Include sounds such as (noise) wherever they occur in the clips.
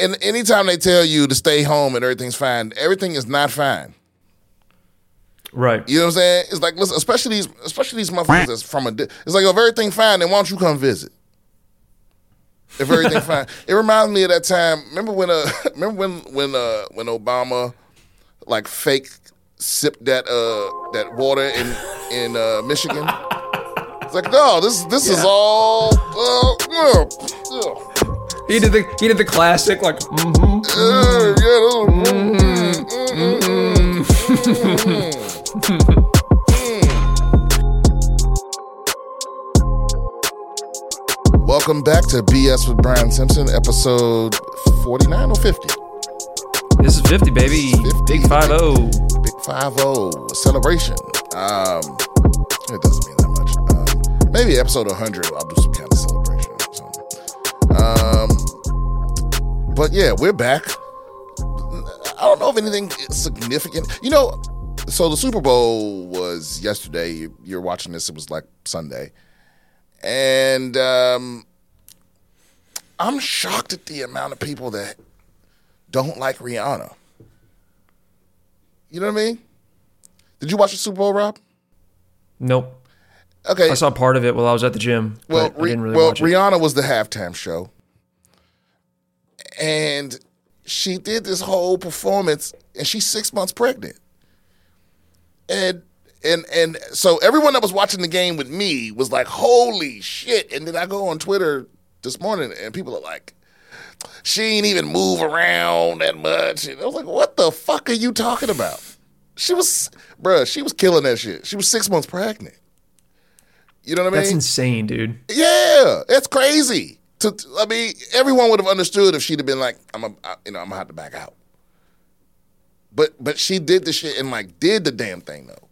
and anytime they tell you to stay home and everything's fine, everything is not fine. Right. You know what I'm saying? It's like, listen, especially these, especially these motherfuckers that's from a. di- It's like, if everything fine, then why don't you come visit? If everything (laughs) fine, it reminds me of that time. Remember when? Uh, (laughs) remember when when uh when Obama like fake sipped that uh that water in in uh, Michigan? It's like, no, this this is all. Uh, yeah, yeah. He did the he did the classic like Mm-hmm. Yeah, this is- Welcome back to BS with Brian Simpson, episode 49 or 50. this is 50 baby 50. big 50 Big 5 0 celebration. Um, it doesn't mean that much. Um, maybe episode 100, I'll do some kind of but yeah, we're back. I don't know if anything significant. You know, so the Super Bowl was yesterday. You're watching this, it was like Sunday. And um, I'm shocked at the amount of people that don't like Rihanna. You know what I mean? Did you watch the Super Bowl, Rob? nope Okay. I saw part of it while I was at the gym well, but I didn't really well, watch it Rihanna was the halftime show, and she did this whole performance, and she's six months pregnant, and and and so everyone that was watching the game with me was like, "Holy shit!" And then I go on Twitter this morning, and people are like. She ain't even move around that much. And I was like, what the fuck are you talking about? She was, bruh, she was killing that shit. She was six months pregnant. You know what I mean? that's insane dude Yeah, it's crazy. To, to- I mean, everyone would have understood if she'd have been like, "I'm a, I- you know, I'm gonna have to back out." But but she did the shit and like did the damn thing though,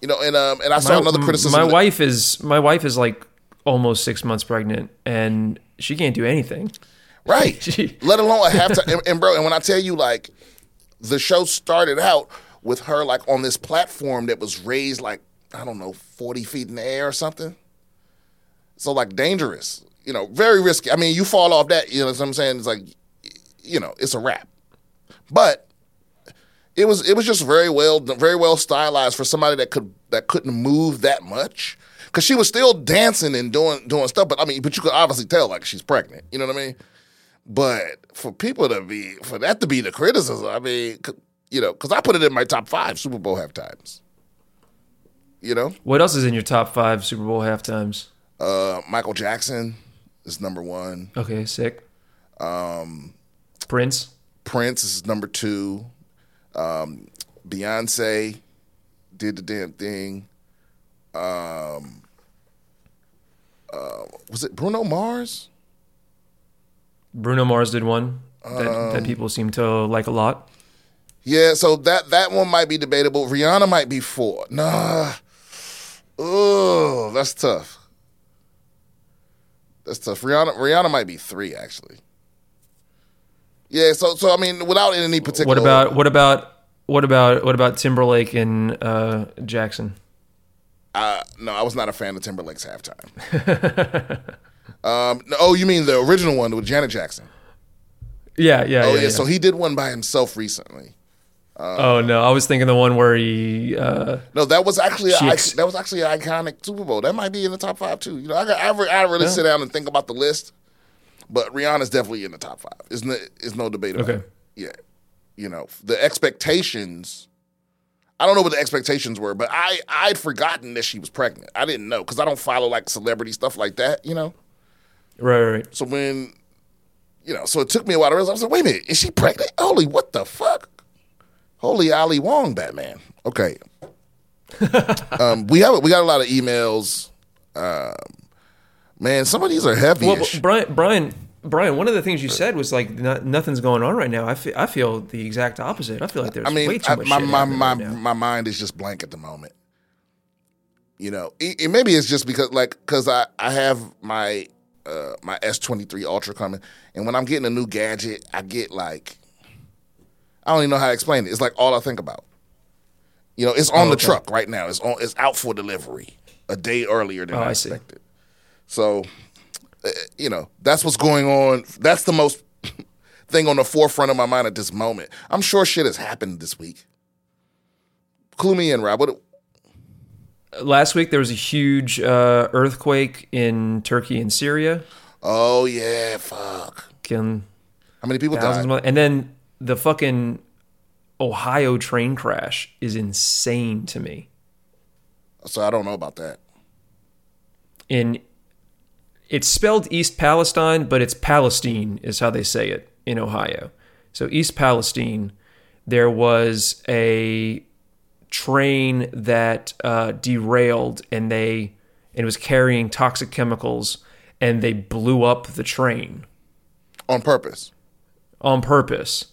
you know. And um and I saw my, another criticism. my that- wife is my wife is like almost six months pregnant and she can't do anything right? (laughs) She- Let alone a halftime. and, and bro, and when I tell you like, the show started out with her like on this platform that was raised like I don't know forty feet in the air or something. So like dangerous, you know, very risky. I mean, you fall off that, you know what I'm saying? It's like, you know, it's a wrap. But it was it was just very well very well stylized for somebody that could that couldn't move that much because she was still dancing and doing doing stuff. But I mean, but you could obviously tell like she's pregnant. You know what I mean? But for people to be for that to be the criticism, I mean, you know, because I put it in my top five Super Bowl halftimes. You know, what else is in your top five super bowl halftimes uh, Michael Jackson is number one. okay sick um prince Prince is number two. Um, Beyonce did the damn thing. Um, uh, was it Bruno Mars? bruno mars did one that, Um, that people seem to like a lot Yeah, so that that one might be debatable. Rihanna might be four. Nah. Oh, that's tough. That's tough. Rihanna Rihanna might be three actually. Yeah, so so I mean, without any particular. What about what about what about what about Timberlake and uh, Jackson? Uh, no, I was not a fan of Timberlake's halftime. (laughs) um, no, oh, you mean the original one with Janet Jackson? Yeah, yeah. Oh yeah, yeah, so he did one by himself recently. Oh no, I was thinking the one where he. Uh, No, that was actually a, ex- that was actually an iconic Super Bowl. That might be in the top five too. You know, I got, I, re- I really sit down and think about the list, but Rihanna's definitely in the top five. Is no, is no debate about Okay. it. Yeah, you know the expectations. I don't know what the expectations were, but I I'd forgotten that she was pregnant. I didn't know because I don't follow like celebrity stuff like that. You know, right, right, right. so when you know, so it took me a while to realize. I was like, wait a minute, is she pregnant? Holy, what the fuck? Holy Ali Wong, Batman. Okay. (laughs) um, we have we got a lot of emails. Um, man, some of these are heavy. Well, Brian, Brian, Brian. One of the things you said was like not, nothing's going on right now. I feel I feel the exact opposite. I feel like there's I mean, way too I- much. my shit my my, right my mind is just blank at the moment. You know, it, it- maybe it's just because like because I I have my uh my S twenty three Ultra coming, and when I'm getting a new gadget, I get like I don't even know how to explain it. It's like all I think about. You know, it's on the okay. truck right now. It's on. It's out for delivery a day earlier than Oh, I I expected. So, uh, you know, that's what's going on. That's the most. (laughs) thing on the forefront of my mind at this moment. I'm sure shit has happened this week. Clue me in, Rob. What, Last week there was a huge uh, earthquake in Turkey and Syria. oh yeah, fuck. Killing How many people thousands died? of, and then the fucking Ohio train crash is insane to me. So I don't know about that. in it's spelled East Palestine, but it's Palestine is how they say it in Ohio. So East Palestine, there was a train that uh, derailed and they and it was carrying toxic chemicals and they blew up the train On purpose. on purpose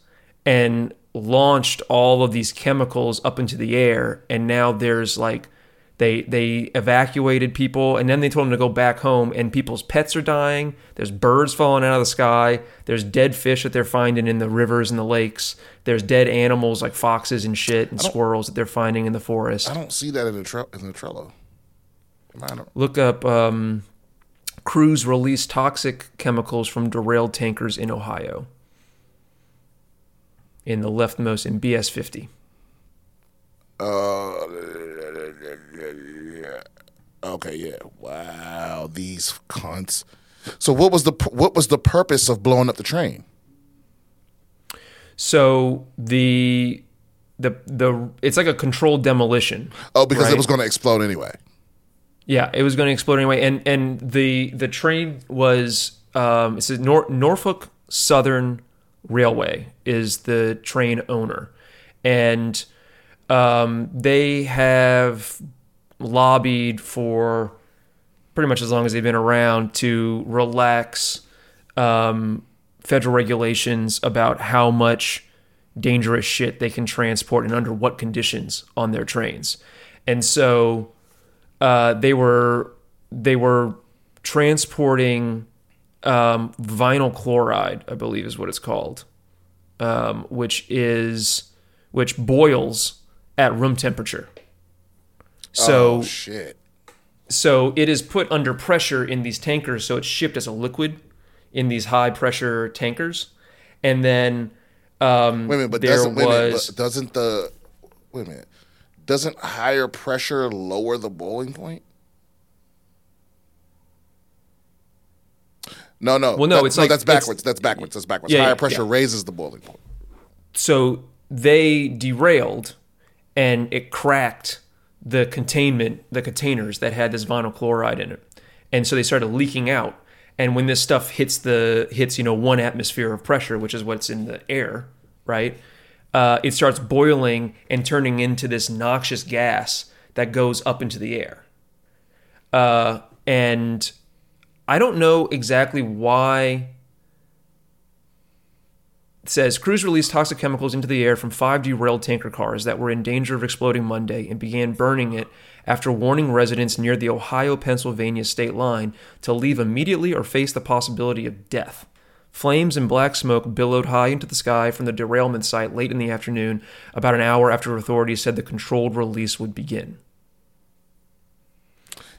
and launched all of these chemicals up into the air. And now there's like they they evacuated people and then they told them to go back home and people's pets are dying. There's birds falling out of the sky. There's dead fish that they're finding in the rivers and the lakes. There's dead animals like foxes and shit and squirrels that they're finding in the forest. I don't see that in the tre- in the Trello. Am I not- look up um, crews release toxic chemicals from derailed tankers in ohio in the leftmost in bs 50 Uh, okay, yeah. Wow, these cunts. So what was the what was the purpose of blowing up the train? So the the the it's like a controlled demolition. Oh, because it was going to explode anyway. Yeah, it was going to explode anyway, and and the the train was um, it's a Nor- Norfolk Southern Railway is the train owner, and um, they have lobbied for pretty much as long as they've been around to relax um, federal regulations about how much dangerous shit they can transport and under what conditions on their trains. And so uh, they were they were transporting um, vinyl chloride, I believe is what it's called, um, which is which boils at room temperature. So oh shit. so it is put under pressure in these tankers, so it's shipped as a liquid in these high pressure tankers, and then um, Wait a minute, but there doesn't wait a minute, was but doesn't the wait a minute? Doesn't higher pressure lower the boiling point? No, no. Well, no, that- it's like- that's backwards. That's backwards. That's backwards. Yeah, higher yeah, pressure yeah. raises the boiling point. so they derailed and it cracked the containment the containers that had this vinyl chloride in it and so they started leaking out and when this stuff hits the hits you know one atmosphere of pressure which is what's in the air right uh, it starts boiling and turning into this noxious gas that goes up into the air uh, and i don't know exactly why it says crews released toxic chemicals into the air from five derailed tanker cars that were in danger of exploding Monday and began burning it after warning residents near the Ohio Pennsylvania state line to leave immediately or face the possibility of death. Flames and black smoke billowed high into the sky from the derailment site late in the afternoon, about an hour after authorities said the controlled release would begin.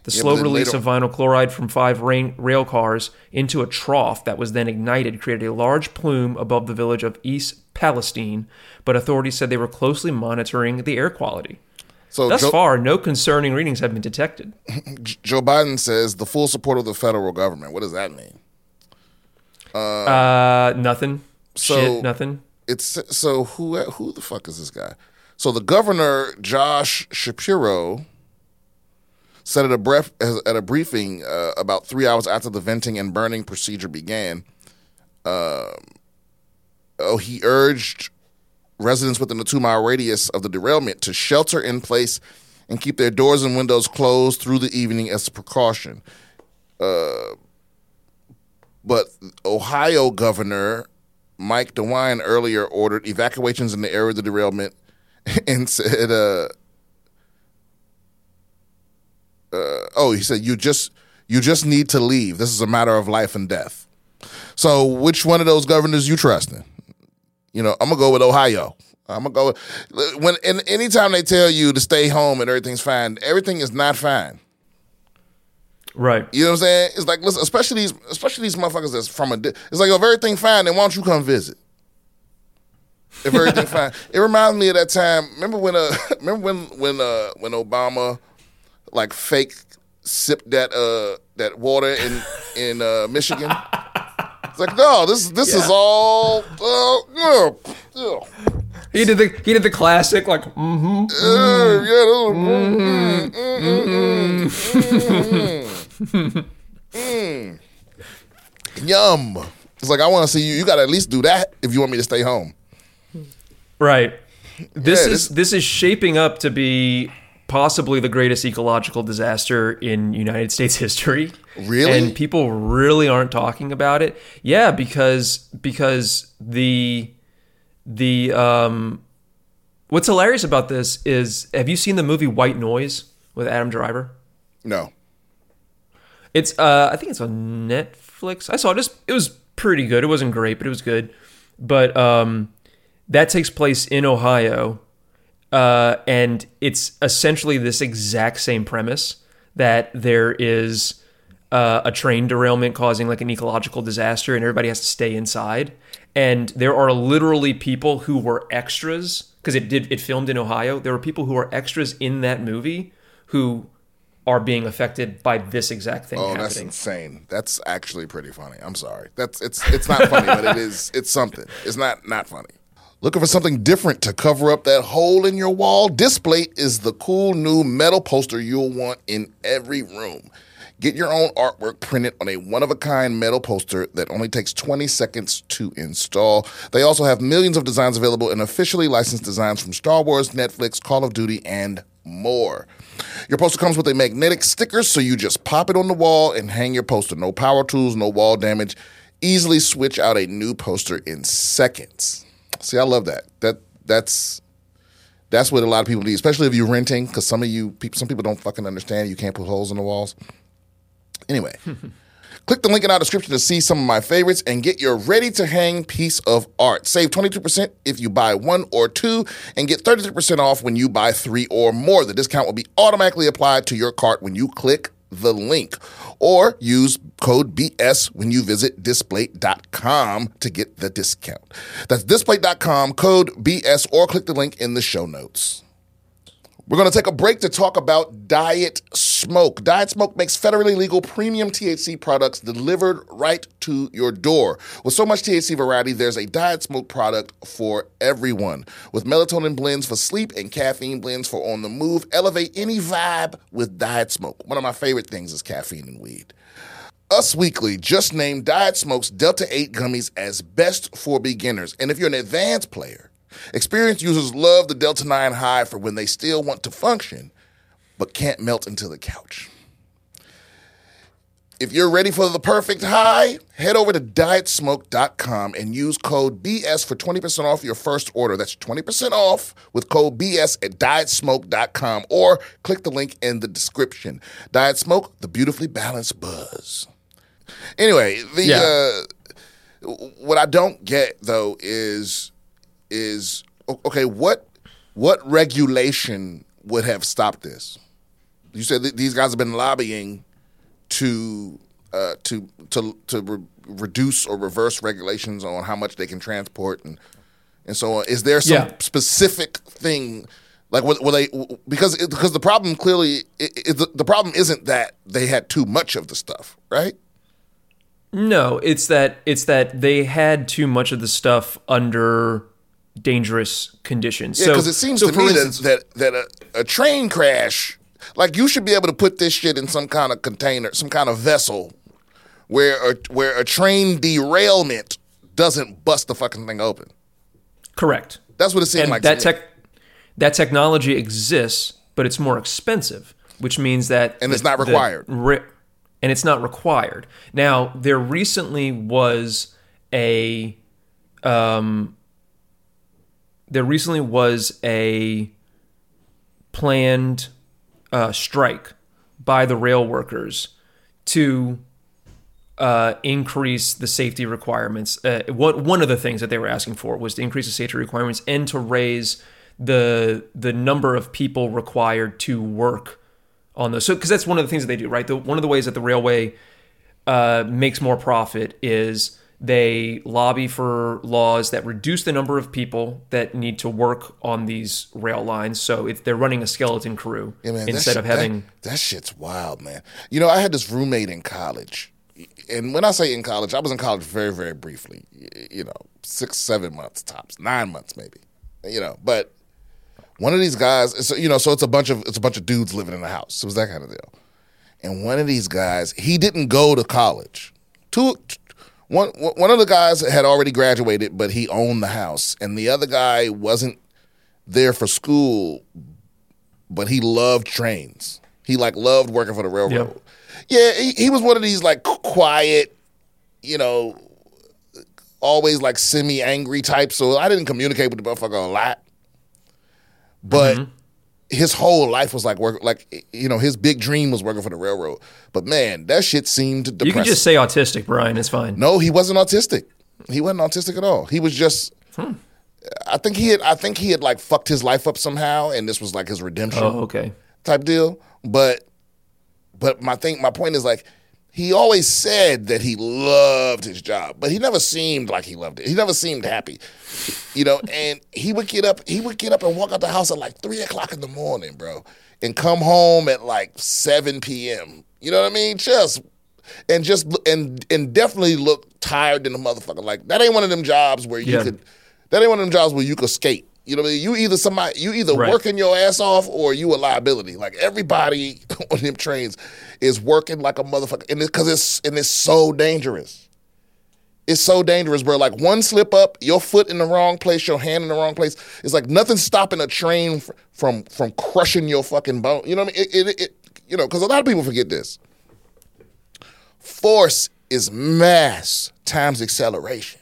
The Yeah, slow release of vinyl chloride from five rain, rail cars into a trough that was then ignited created a large plume above the village of East Palestine, but authorities said they were closely monitoring the air quality. So Thus Joe, far, no concerning readings have been detected. (laughs) Joe Biden says the full support of the federal government. What does that mean? Uh, nothing. so- Shit, nothing. It's so who who the fuck is this guy? So the governor Josh Shapiro said at a bref, at a briefing uh, about three hours after the venting and burning procedure began. Um, oh, he urged residents within a two mile radius of the derailment to shelter in place and keep their doors and windows closed through the evening as a precaution. Uh, but Ohio Governor Mike DeWine earlier ordered evacuations in the area of the derailment (laughs) and said, uh, uh, "Oh, he said you just you just need to leave. This is a matter of life and death." So, which one of those governors you trusting? You know, I'm gonna go with Ohio. I'm gonna go with, when and anytime they tell you to stay home and everything's fine, everything is not fine. Right. You know what I'm saying? It's like, listen, especially these, especially these motherfuckers that's from a. di- It's like, if everything fine, then why don't you come visit? if everything (laughs) fine. It reminds me of that time. Remember when uh (laughs) remember when when uh when Obama like fake sipped that uh that water in (laughs) in uh Michigan? It's like no, this this is all uh, yeah, yeah. He did the he did the classic like mm-hmm. Uh, yeah, those- mm, mm, mm, mm, mm, mm. Yum. It's like I want to see you. You got to at least do that if you want me to stay home. Right. This Yeah, is this- this is shaping up to be possibly the greatest ecological disaster in United States (laughs) history. Really? And people really aren't talking about it. Yeah, because because the the um what's hilarious about this is have you seen the movie White Noise with Adam Driver? No. It's uh I think it's on Netflix. I saw it just it was pretty good. It wasn't great, but it was good. But um that takes place in Ohio. Uh and it's essentially this exact same premise that there is uh, a train derailment causing like an ecological disaster and everybody has to stay inside and there are literally people who were extras because it did it filmed in Ohio there were people who are extras in that movie who are being affected by this exact thing Oh, that's insane. That's actually pretty funny. I'm sorry. That's it's it's not funny, but it is it's something. It's not not funny. Looking for something different to cover up that hole in your wall? Displate is the cool new metal poster you'll want in every room. Get your own artwork printed on a one of a kind metal poster that only takes 20 seconds to install. They also have millions of designs available and officially licensed designs from Star Wars, Netflix, Call of Duty, and more. Your poster comes with a magnetic sticker, so you just pop it on the wall and hang your poster. No power tools, no wall damage. Easily switch out a new poster in seconds. See, I love that. That that's that's what a lot of people need, especially if you're renting, because some of you people, some people don't fucking understand. You can't put holes in the walls. Anyway, (laughs) click the link in our description to see some of my favorites and get your ready to hang piece of art. Save 22% if you buy one or two and get 33% off when you buy three or more. The discount will be automatically applied to your cart when you click the link or use code BS when you visit displate.com to get the discount. That's displate.com, code BS, or click the link in the show notes. We're going to take a break to talk about Diet Smoke. Diet Smoke makes federally legal premium THC products delivered right to your door. With so much THC variety, there's a Diet Smoke product for everyone. With melatonin blends for sleep and caffeine blends for on the move, elevate any vibe with Diet Smoke. One of my favorite things is caffeine and weed. Us Weekly just named Diet Smoke's Delta 8 gummies as best for beginners. And if you're an advanced player, experienced users love the Delta 9 high for when they still want to function but can't melt into the couch. If you're ready for the perfect high, head over to dietsmoke.com and use code BS for 20% off your first order. That's 20% off with code BS at dietsmoke.com or click the link in the description. Diet Smoke, the beautifully balanced buzz. Anyway, the Yeah. uh, what I don't get though is is okay. What what regulation would have stopped this? You said these guys have been lobbying to uh, to to to re- reduce or reverse regulations on how much they can transport and and so on. Is there some Yeah. specific thing? Like were, were they because it, because the problem clearly it, it, the, the problem isn't that they had too much of the stuff, right? No, it's that it's that they had too much of the stuff under dangerous conditions. Yeah, so because it seems so to me instance, that that, a, a train crash, like you should be able to put this shit in some kind of container, some kind of vessel, where a, where a train derailment doesn't bust the fucking thing open. correct. That's what it seemed and like. that tech that technology exists, but it's more expensive, which means that And it's the- not the required. ri- and it's not required. Now, there recently was a um, there recently was a planned uh, strike by the rail workers to uh, increase the safety requirements. Uh, one one of the things that they were asking for was to increase the safety requirements and to raise the the number of people required to work on those. So because that's one of the things that they do, right? The, one of the ways that the railway uh, makes more profit is They lobby for laws that reduce the number of people that need to work on these rail lines. So if they're running a skeleton crew Yeah, man, instead shit- of having. that, that shit's wild, man. You know, I had this roommate in college, and when I say in college, I was in college very, very briefly. You know, six, seven months tops, nine months maybe. You know, but one of these guys, it's, you know, so it's a bunch of it's a bunch of dudes living in a house. It was that kind of deal. And one of these guys, he didn't go to college. Two, one, one of the guys had already graduated, but he owned the house, and the other guy wasn't there for school, but he loved trains. He like loved working for the railroad. Yeah, he, he was one of these like quiet, you know, always like semi angry types. So I didn't communicate with the motherfucker a lot. But mm-hmm. His whole life was like work, like you know, his big dream was working for the railroad. But man, that shit seemed depressing. You can just say autistic, Brian. It's fine. No, he wasn't autistic. He wasn't autistic at all. He was just. Hmm. I think he had. I think he had like fucked his life up somehow, and this was like his redemption Oh, okay. type deal. But, but my thing, my point is like, he always said that he loved his job, but he never seemed like he loved it. He never seemed happy, you know. (laughs) And he would get up. He would get up and walk out the house at like three o'clock in the morning, bro, and come home at like seven p.m. You know what I mean? Just and just and and definitely look tired in the motherfucker. Like that ain't one of them jobs where you Yeah. could. That ain't one of them jobs where you could skate. You know what I mean? You either somebody you either Right. working your ass off or you a liability. Like everybody (laughs) on them trains is working like a motherfucker, and because it's and it's so dangerous. It's so dangerous, bro. Like one slip up, your foot in the wrong place, your hand in the wrong place. It's like nothing stopping a train f- from from crushing your fucking bone. You know what I mean? It, it, it you know, because a lot of people forget this. Force is mass times acceleration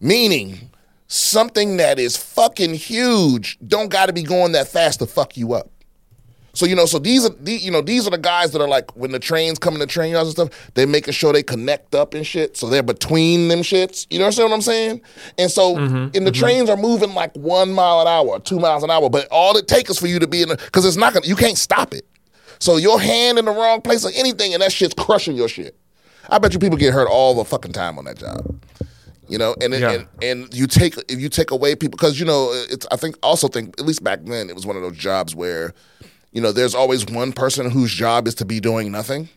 meaning something that is fucking huge don't got to be going that fast to fuck you up. So you know, so these are the, you know these are the guys that are like when the trains come in the train yards and stuff, They're making sure they connect up and shit. So they're between them shits. You know what I'm saying? And so mm-hmm, and the mm-hmm. trains are moving like one mile an hour, two miles an hour, but all it takes is for you to be in because it's not gonna you can't stop it. So your hand in the wrong place or anything, and that shit's crushing your shit. I bet you people get hurt all the fucking time on that job you know and Yeah. and, and you take if you take away people because you know it's i think also think at least back then it was one of those jobs where you know there's always one person whose job is to be doing nothing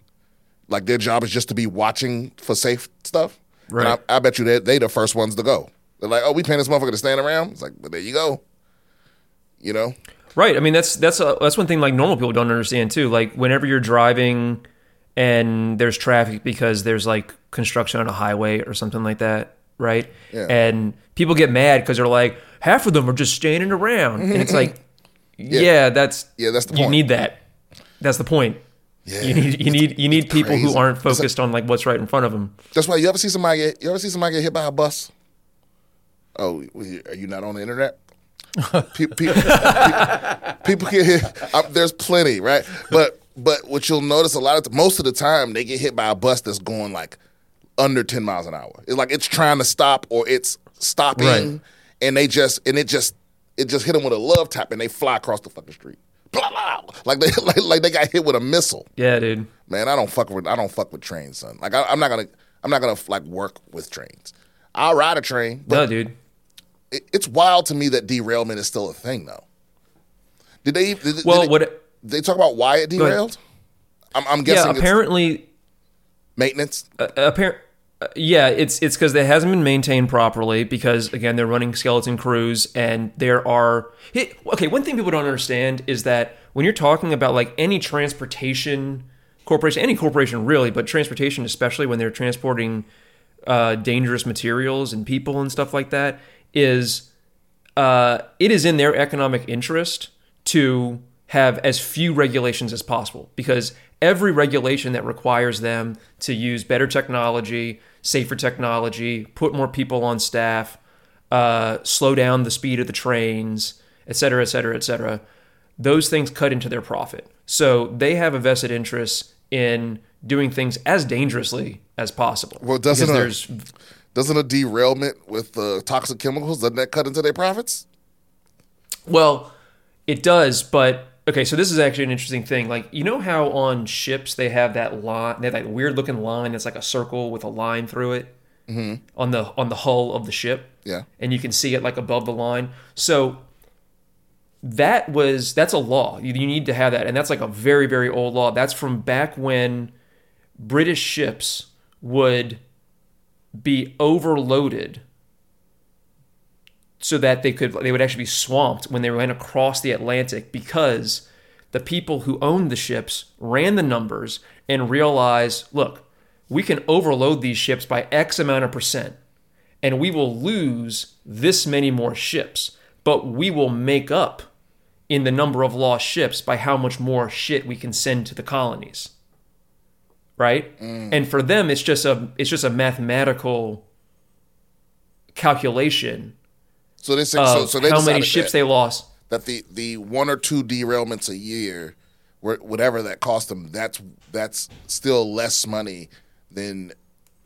like their job is just to be watching for safe stuff And Right. I, I bet you they they the first ones to go they're like oh we paying this motherfucker to stand around it's like but there you go you know Right. I mean, that's that's a, that's one thing like normal people don't understand too. Like whenever you're driving and there's traffic because there's like construction on a highway or something like that, right? Yeah. And people get mad because they're like, half of them are just standing around, and it's like, (laughs) yeah, that's Yeah, that's the point. you need that. That's the point. Yeah, You need you need you need people who aren't It's like- focused on like what's right in front of them. That's why you ever see somebody get you ever see somebody get hit by a bus? Oh, are you not on the internet? (laughs) people, people, (laughs) people get hit. Um, there's plenty, right? But but what you'll notice a lot of most of the time they get hit by a bus that's going like under ten miles an hour. It's like it's trying to stop or it's stopping, Right. and they just and it just it just hit them with a love tap and they fly across the fucking street. Blah, blah, like they (laughs) like, like they got hit with a missile. Yeah, dude. Man, I don't fuck with I don't fuck with trains, son. Like I, I'm not gonna I'm not gonna like work with trains. I'll ride a train, No, dude. it, it's wild to me that derailment is still a thing, though. Did they? Did, did Well, they, what? they talk about why it derailed? I'm, I'm guessing Yeah, apparently maintenance. uh, yeah it's it's because it hasn't been maintained properly because again they're running skeleton crews and there are okay one thing people don't understand is that when you're talking about like any transportation corporation any corporation really but transportation especially when they're transporting uh, dangerous materials and people and stuff like that is uh, it is in their economic interest to have as few regulations as possible because every regulation that requires them to use better technology, safer technology, put more people on staff, uh, slow down the speed of the trains, et cetera, et cetera, et cetera, those things cut into their profit. So they have a vested interest in doing things as dangerously as possible. Well, doesn't a- there's Doesn't a derailment with the toxic chemicals doesn't that cut into their profits? Well, it does, but okay. So this is actually an interesting thing. Like you know how on ships they have that line, they have that weird looking line that's like a circle with a line through it. Mm-hmm. on the on the hull of the ship. Yeah. and you can see it like above the line. So that was that's a law. You, you need to have that, and that's like a very very old law. That's from back when British ships would be overloaded so that they could they would actually be swamped when they went across the Atlantic because the people who owned the ships ran the numbers and realized, look, we can overload these ships by X amount of percent and we will lose this many more ships, but we will make up in the number of lost ships by how much more shit we can send to the colonies. Right? Mm. And for them it's just a it's just a mathematical calculation So they say, of so, so they how many ships that, they lost. that the the one or two derailments a year, whatever that cost them, that's that's still less money than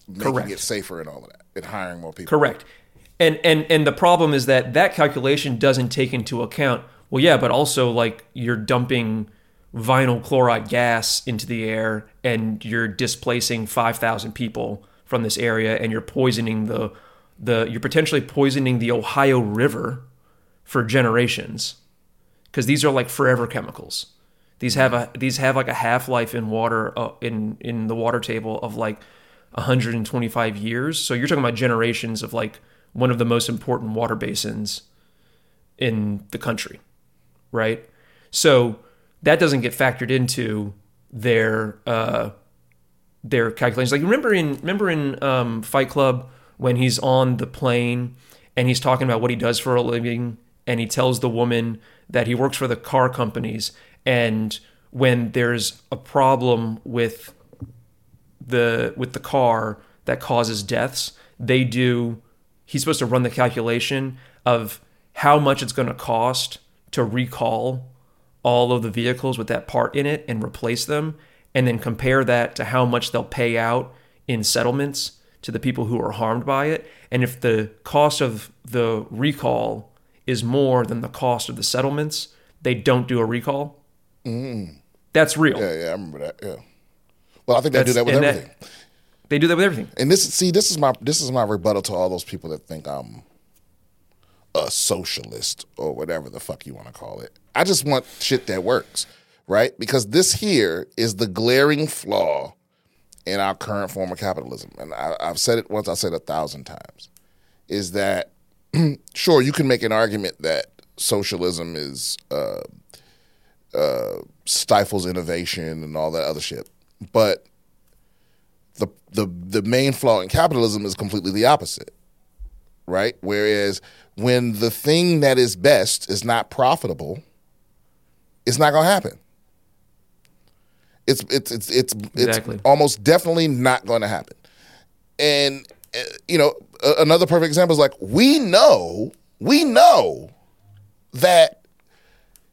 making Correct. it safer and all of that, and hiring more people. Correct. And and and the problem is that that calculation doesn't take into account. Well, yeah, but also like you're dumping vinyl chloride gas into the air and you're displacing 5,000 people from this area and you're poisoning the the you're potentially poisoning the Ohio River for generations because these are like forever chemicals. These have a these have like a half life in water uh, in in the water table of like 125 years. So you're talking about generations of like one of the most important water basins in the country, right? So that doesn't get factored into their uh, their calculations. Like remember in remember in um, Fight Club when he's on the plane and he's talking about what he does for a living, and he tells the woman that he works for the car companies, and when there's a problem with the with the car that causes deaths, they do. He's supposed to run the calculation of how much it's going to cost to recall all of the vehicles with that part in it and replace them, and then compare that to how much they'll pay out in settlements to the people who are harmed by it. And if the cost of the recall is more than the cost of the settlements, they don't do a recall. Mm. That's real. Yeah, yeah, I remember that. Yeah. Well, I think they do that with and that- everything. They do that with everything. and this, see, this is my this is my rebuttal to all those people that think I'm a socialist or whatever the fuck you want to call it. I just want shit that works, right? Because this here is the glaring flaw in our current form of capitalism, and I, I've said it once. I said it a thousand times. Is that (clears throat) sure? You can make an argument that socialism is uh, uh, stifles innovation and all that other shit, but the the the main flaw in capitalism is completely the opposite, right? Whereas when the thing that is best is not profitable, it's not to happen. It's it's it's it's Exactly. it's almost definitely not going to happen. And uh, you know, a- another perfect example is like we know we know that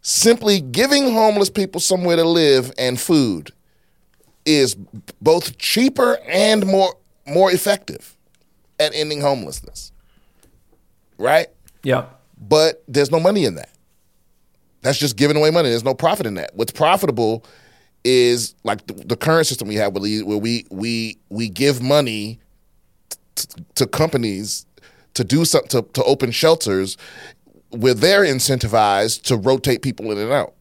simply giving homeless people somewhere to live and food is both cheaper and more more effective at ending homelessness. Right? Yeah. But there's no money in that. That's just giving away money. There's no profit in that. What's profitable is like the, the current system we have where we where we we, we give money t- to companies to do something to, to open shelters where they're incentivized to rotate people in and out.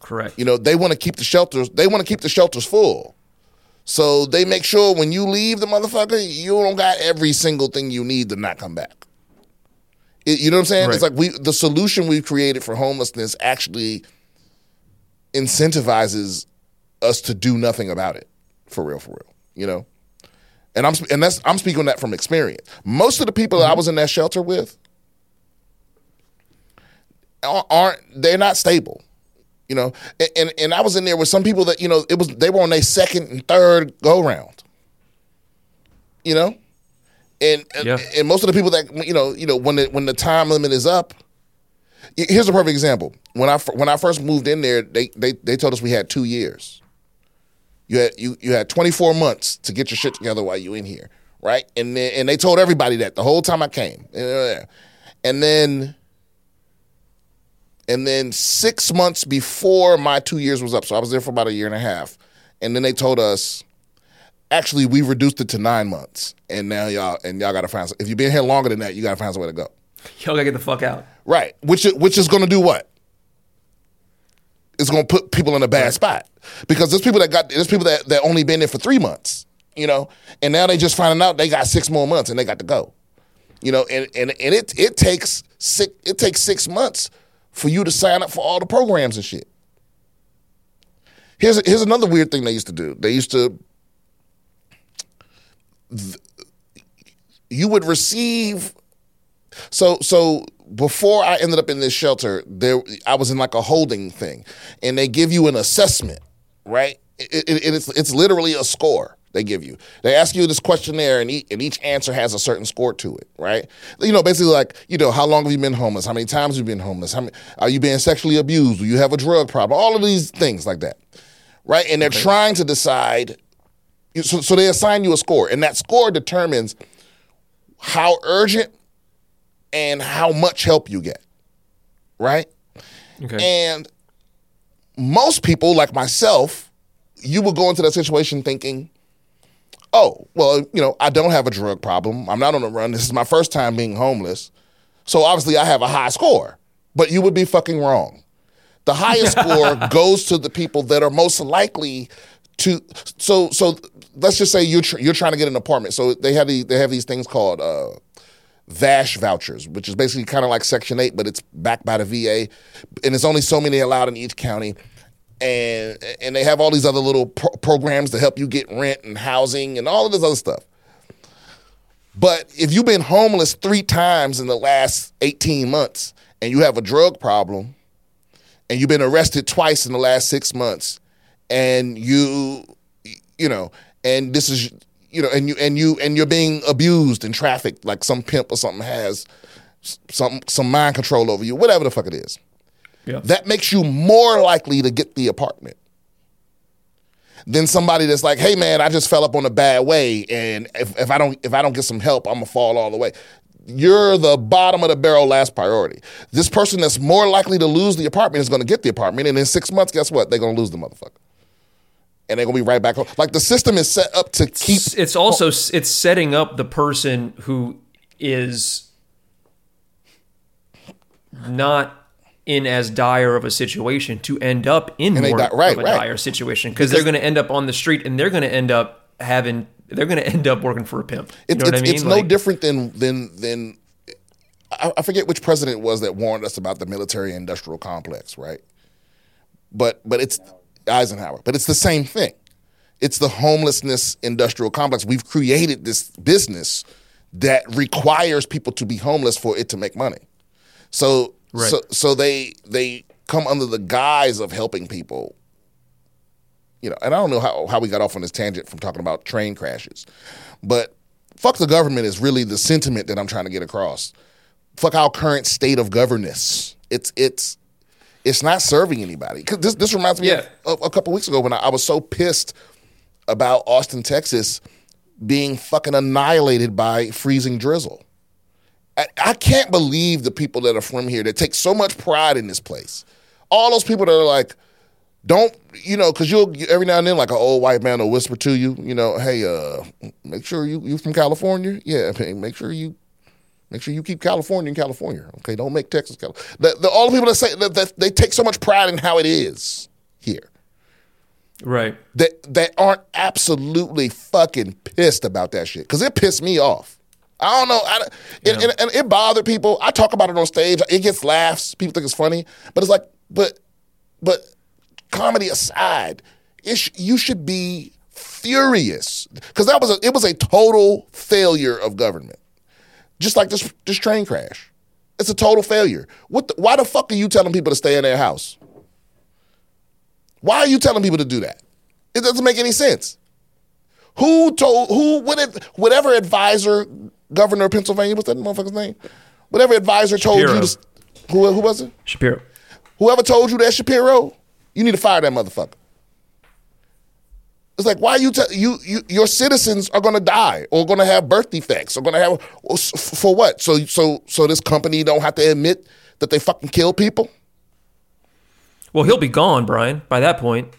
Correct. You know, they want to keep the shelters. They want to keep the shelters full. So they make sure when you leave the motherfucker, you don't got every single thing you need to not come back. It- you know what I'm saying? It's like we the solution we've created for homelessness actually incentivizes us to do nothing about it. For real, for real. You know? And I'm and that's I'm speaking that from experience. Most of the people that I mm-hmm. was in that shelter with aren't they're not stable you know and, and and i was in there with some people that you know it was they were on their second and third go round you know and and- Yeah. and most of the people that you know you know when the when the time limit is up here's a perfect example when i when i first moved in there they they, they told us we had two years you had you, you had 24 months to get your shit together while you in here right and then, and they told everybody that the whole time i came and uh, then and then six months before my two years was up, so I was there for about a year and a half. And then they told us, actually we reduced it to nine months, and now y'all and y'all got to find. If you've been here longer than that, you got to find some way to go. (laughs) Y'all gotta get the fuck out. Right. Which is- which is to do what? It's to put people in a bad spot because there's people that got there's people that that only been there for three months, you know, and now they just finding out they got six more months and they got to go, you know, and and and it it takes six it takes six months for you to sign up for all the programs and shit. Here's here's another weird thing they used to do. They used to you would receive so so before I ended up in this shelter, there I was in like a holding thing, and they give you an assessment, right? It, it, it's it's literally a score they give you. They ask you this questionnaire, and, each, and each answer has a certain score to it, right? You know, basically like you know, how long have you been homeless? How many times have you been homeless? How many, are you being sexually abused? Do you have a drug problem? All of these things like that, right? And they're trying to decide. So, so they assign you a score, and that score determines how urgent and how much help you get, right? Okay. And most people, like myself, you would go into that situation thinking, oh, well, you know, I don't have a drug problem. I'm not on the run. This is my first time being homeless. So obviously I have a high score. But you would be fucking wrong. The highest (laughs) score goes to the people that are most likely to so so let's just say you're tr- you're trying to get an apartment. So they have the, they have these things called uh VASH vouchers, which is basically kind of like Section 8, but it's backed by the VA. And there's only so many allowed in each county. And and they have all these other little pro- programs to help you get rent and housing and all of this other stuff. But if you've been homeless three times in the last 18 months and you have a drug problem and you've been arrested twice in the last six months and you, you know, and this is you know, and you and you and you're being abused and trafficked like some pimp or something has some some mind control over you, whatever the fuck it is. Yeah. That makes you more likely to get the apartment than somebody that's like, "Hey man, I just fell up on a bad way, and if, if I don't if I don't get some help, I'm gonna fall all the way." You're the bottom of the barrel last priority. This person that's more likely to lose the apartment is to get the apartment, and in six months, guess what? They're to lose the motherfucker, and they're going to be right back home. Like the system is set up to keep it's, it's also it's setting up the person who is not in as dire of a situation to end up in they more die- right, of a right. dire situation because they're going to end up on the street and they're going to end up having they're going to end up working for a pimp. You It's, know what I mean? it's no different than than than I, I forget which president it was that warned us about the military industrial complex, right? But but it's Eisenhower. But it's the same thing. It's the homelessness industrial complex. We've created this business that requires people to be homeless for it to make money. So Right. so so they they come under the guise of helping people. You know, and I don't know how, how we got off on this tangent from talking about train crashes. But fuck the government is really the sentiment that I'm trying to get across. Fuck our current state of governance. It's it's it's not serving anybody. 'Cause this this reminds me Yeah. of, of a couple weeks ago when I, I was so pissed about Austin, Texas being fucking annihilated by freezing drizzle. I, I can't believe the people that are from here that take so much pride in this place. All those people that are like, don't you know? Because you'll every now and then, like an old white man will whisper to you, you know, hey, uh, make sure you you from California, yeah, (laughs) make sure you make sure you keep California in California, okay? Don't make Texas California. The, the, all the people that say that, that they take so much pride in how it is here right. that that aren't absolutely fucking pissed about that shit because it pissed me off. I don't know. I, it, and, and it bothered people. I talk about it on stage. It gets laughs. People think it's funny, but it's like, but, but, comedy aside, it sh- you should be furious because that was a, it was a total failure of government. Just like this this train crash, it's a total failure. What? The, why the fuck are you telling people to stay in their house? Why are you telling people to do that? It doesn't make any sense. Who told who what whatever advisor governor of Pennsylvania what's that motherfucker's name? Whatever advisor told you Shapiro. to s- who who was it? Shapiro. Whoever told you that Shapiro, you need to fire that motherfucker. It's like why you tell you, you your citizens are going to die or going to have birth defects or going to have for what? So so so this company don't have to admit that they fucking kill people. Well, he'll be gone, Brian, by that point.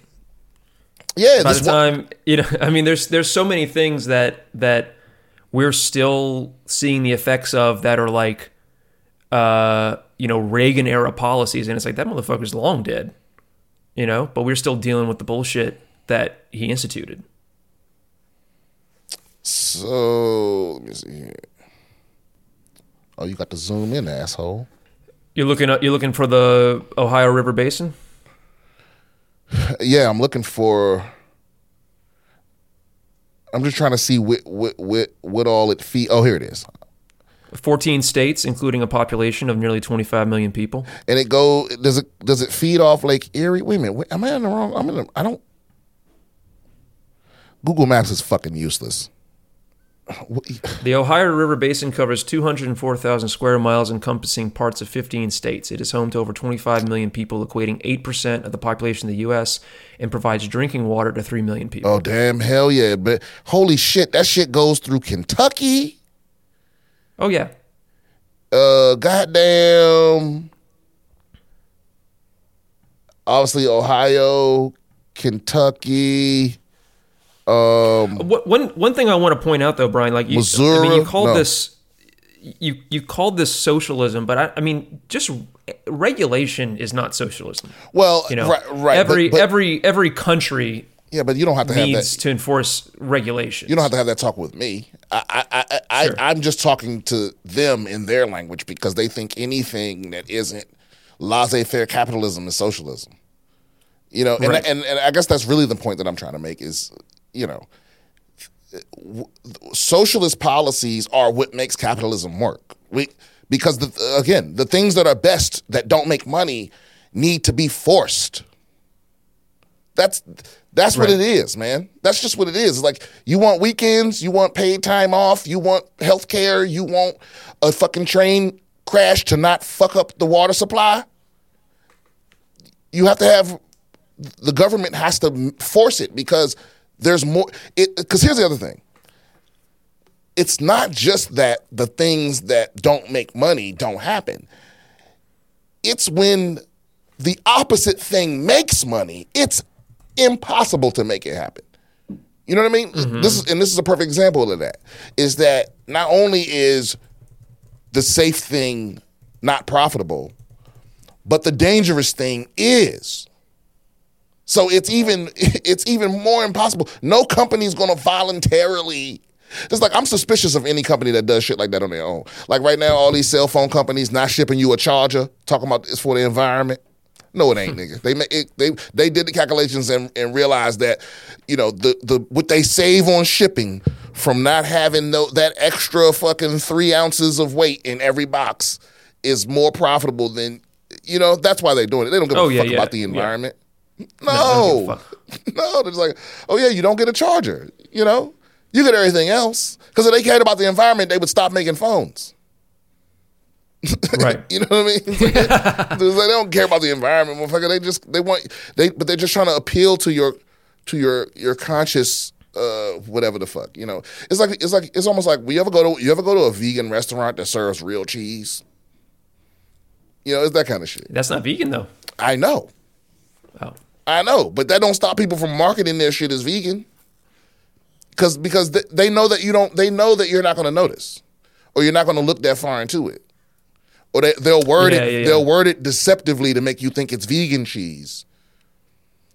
Yeah, by this the one- time you know, (laughs) I mean, there's there's so many things that that we're still seeing the effects of that are like, uh, you know, Reagan era policies, and it's like that motherfucker's long dead, you know. But we're still dealing with the bullshit that he instituted. So let me see here. Oh, you got to zoom in, asshole. You're looking at you're looking for the Ohio River Basin. Yeah, I'm looking for. I'm just trying to see what what what, what all it feed. Oh, here it is. 14 states, including a population of nearly 25 million people. And it go. Does it does it feed off Lake Erie? Wait a minute. Wait, am I in the wrong? I'm in. The, I don't. Google Maps is fucking useless. The Ohio River Basin covers 204,000 square miles, encompassing parts of 15 states. It is home to over 25 million people, equating 8% of the population of the U.S., and provides drinking water to 3 million people. Oh damn! Hell yeah! But holy shit, that shit goes through Kentucky. Oh, yeah. uh goddamn obviously Ohio, Kentucky, um one, one thing I want to point out, though, Brian, like you, I mean, you called No. this. You, you called this socialism, but I, I mean, just regulation is not socialism. well You know, right, right every but, but- every every country yeah, but you don't have to have needs that to enforce regulations. you don't have to have that talk with me. I I I, I Sure. I'm just talking to them in their language because they think anything that isn't laissez-faire capitalism is socialism. You know, and, Right. and and I guess that's really the point that I'm trying to make is, you know, socialist policies are what makes capitalism work. We because the, again, the things that are best that don't make money need to be forced. That's that's what it is, man. That's just what it is. It's like you want weekends, you want paid time off, you want health care, you want a fucking train crash to not fuck up the water supply. You have to have the government has to force it because there's more it because here's the other thing. It's not just that the things that don't make money don't happen. It's when the opposite thing makes money it's impossible to make it happen. You know what i mean? Mm-hmm. This is and this is a perfect example of that is that not only is the safe thing not profitable but the dangerous thing is so it's even (laughs) it's even more impossible. No company's gonna voluntarily. Just like I'm suspicious of any company that does shit like that on their own. Like right now, all these cell phone companies not shipping you a charger, talking about it's for the environment. No, it ain't, (laughs) nigga. They it, they they did the calculations and, and realized that, you know, the the what they save on shipping from not having no, that extra fucking three ounces of weight in every box is more profitable than, you know. That's why they're doing it. They don't give Oh, a yeah, fuck yeah, about the environment. No, (laughs) no, they're just like, oh yeah, you don't get a charger. You know, you get everything else because if they cared about the environment, they would stop making phones. right. (laughs) You know what I mean? It's like (laughs) they, they don't care about the environment, motherfucker. They just they want they, but they're just trying to appeal to your to your your conscious uh whatever the fuck. You know, it's like it's like it's almost like we ever go to you ever go to a vegan restaurant that serves real cheese. You know, it's that kind of shit. That's not vegan though. I know. Oh. I know, but that don't stop people from marketing their shit as vegan. Cause because th- they know that you don't. They know that you're not going to notice, or you're not going to look that far into it, or they, they'll word Yeah, it. yeah, yeah. They'll word it deceptively to make you think it's vegan cheese.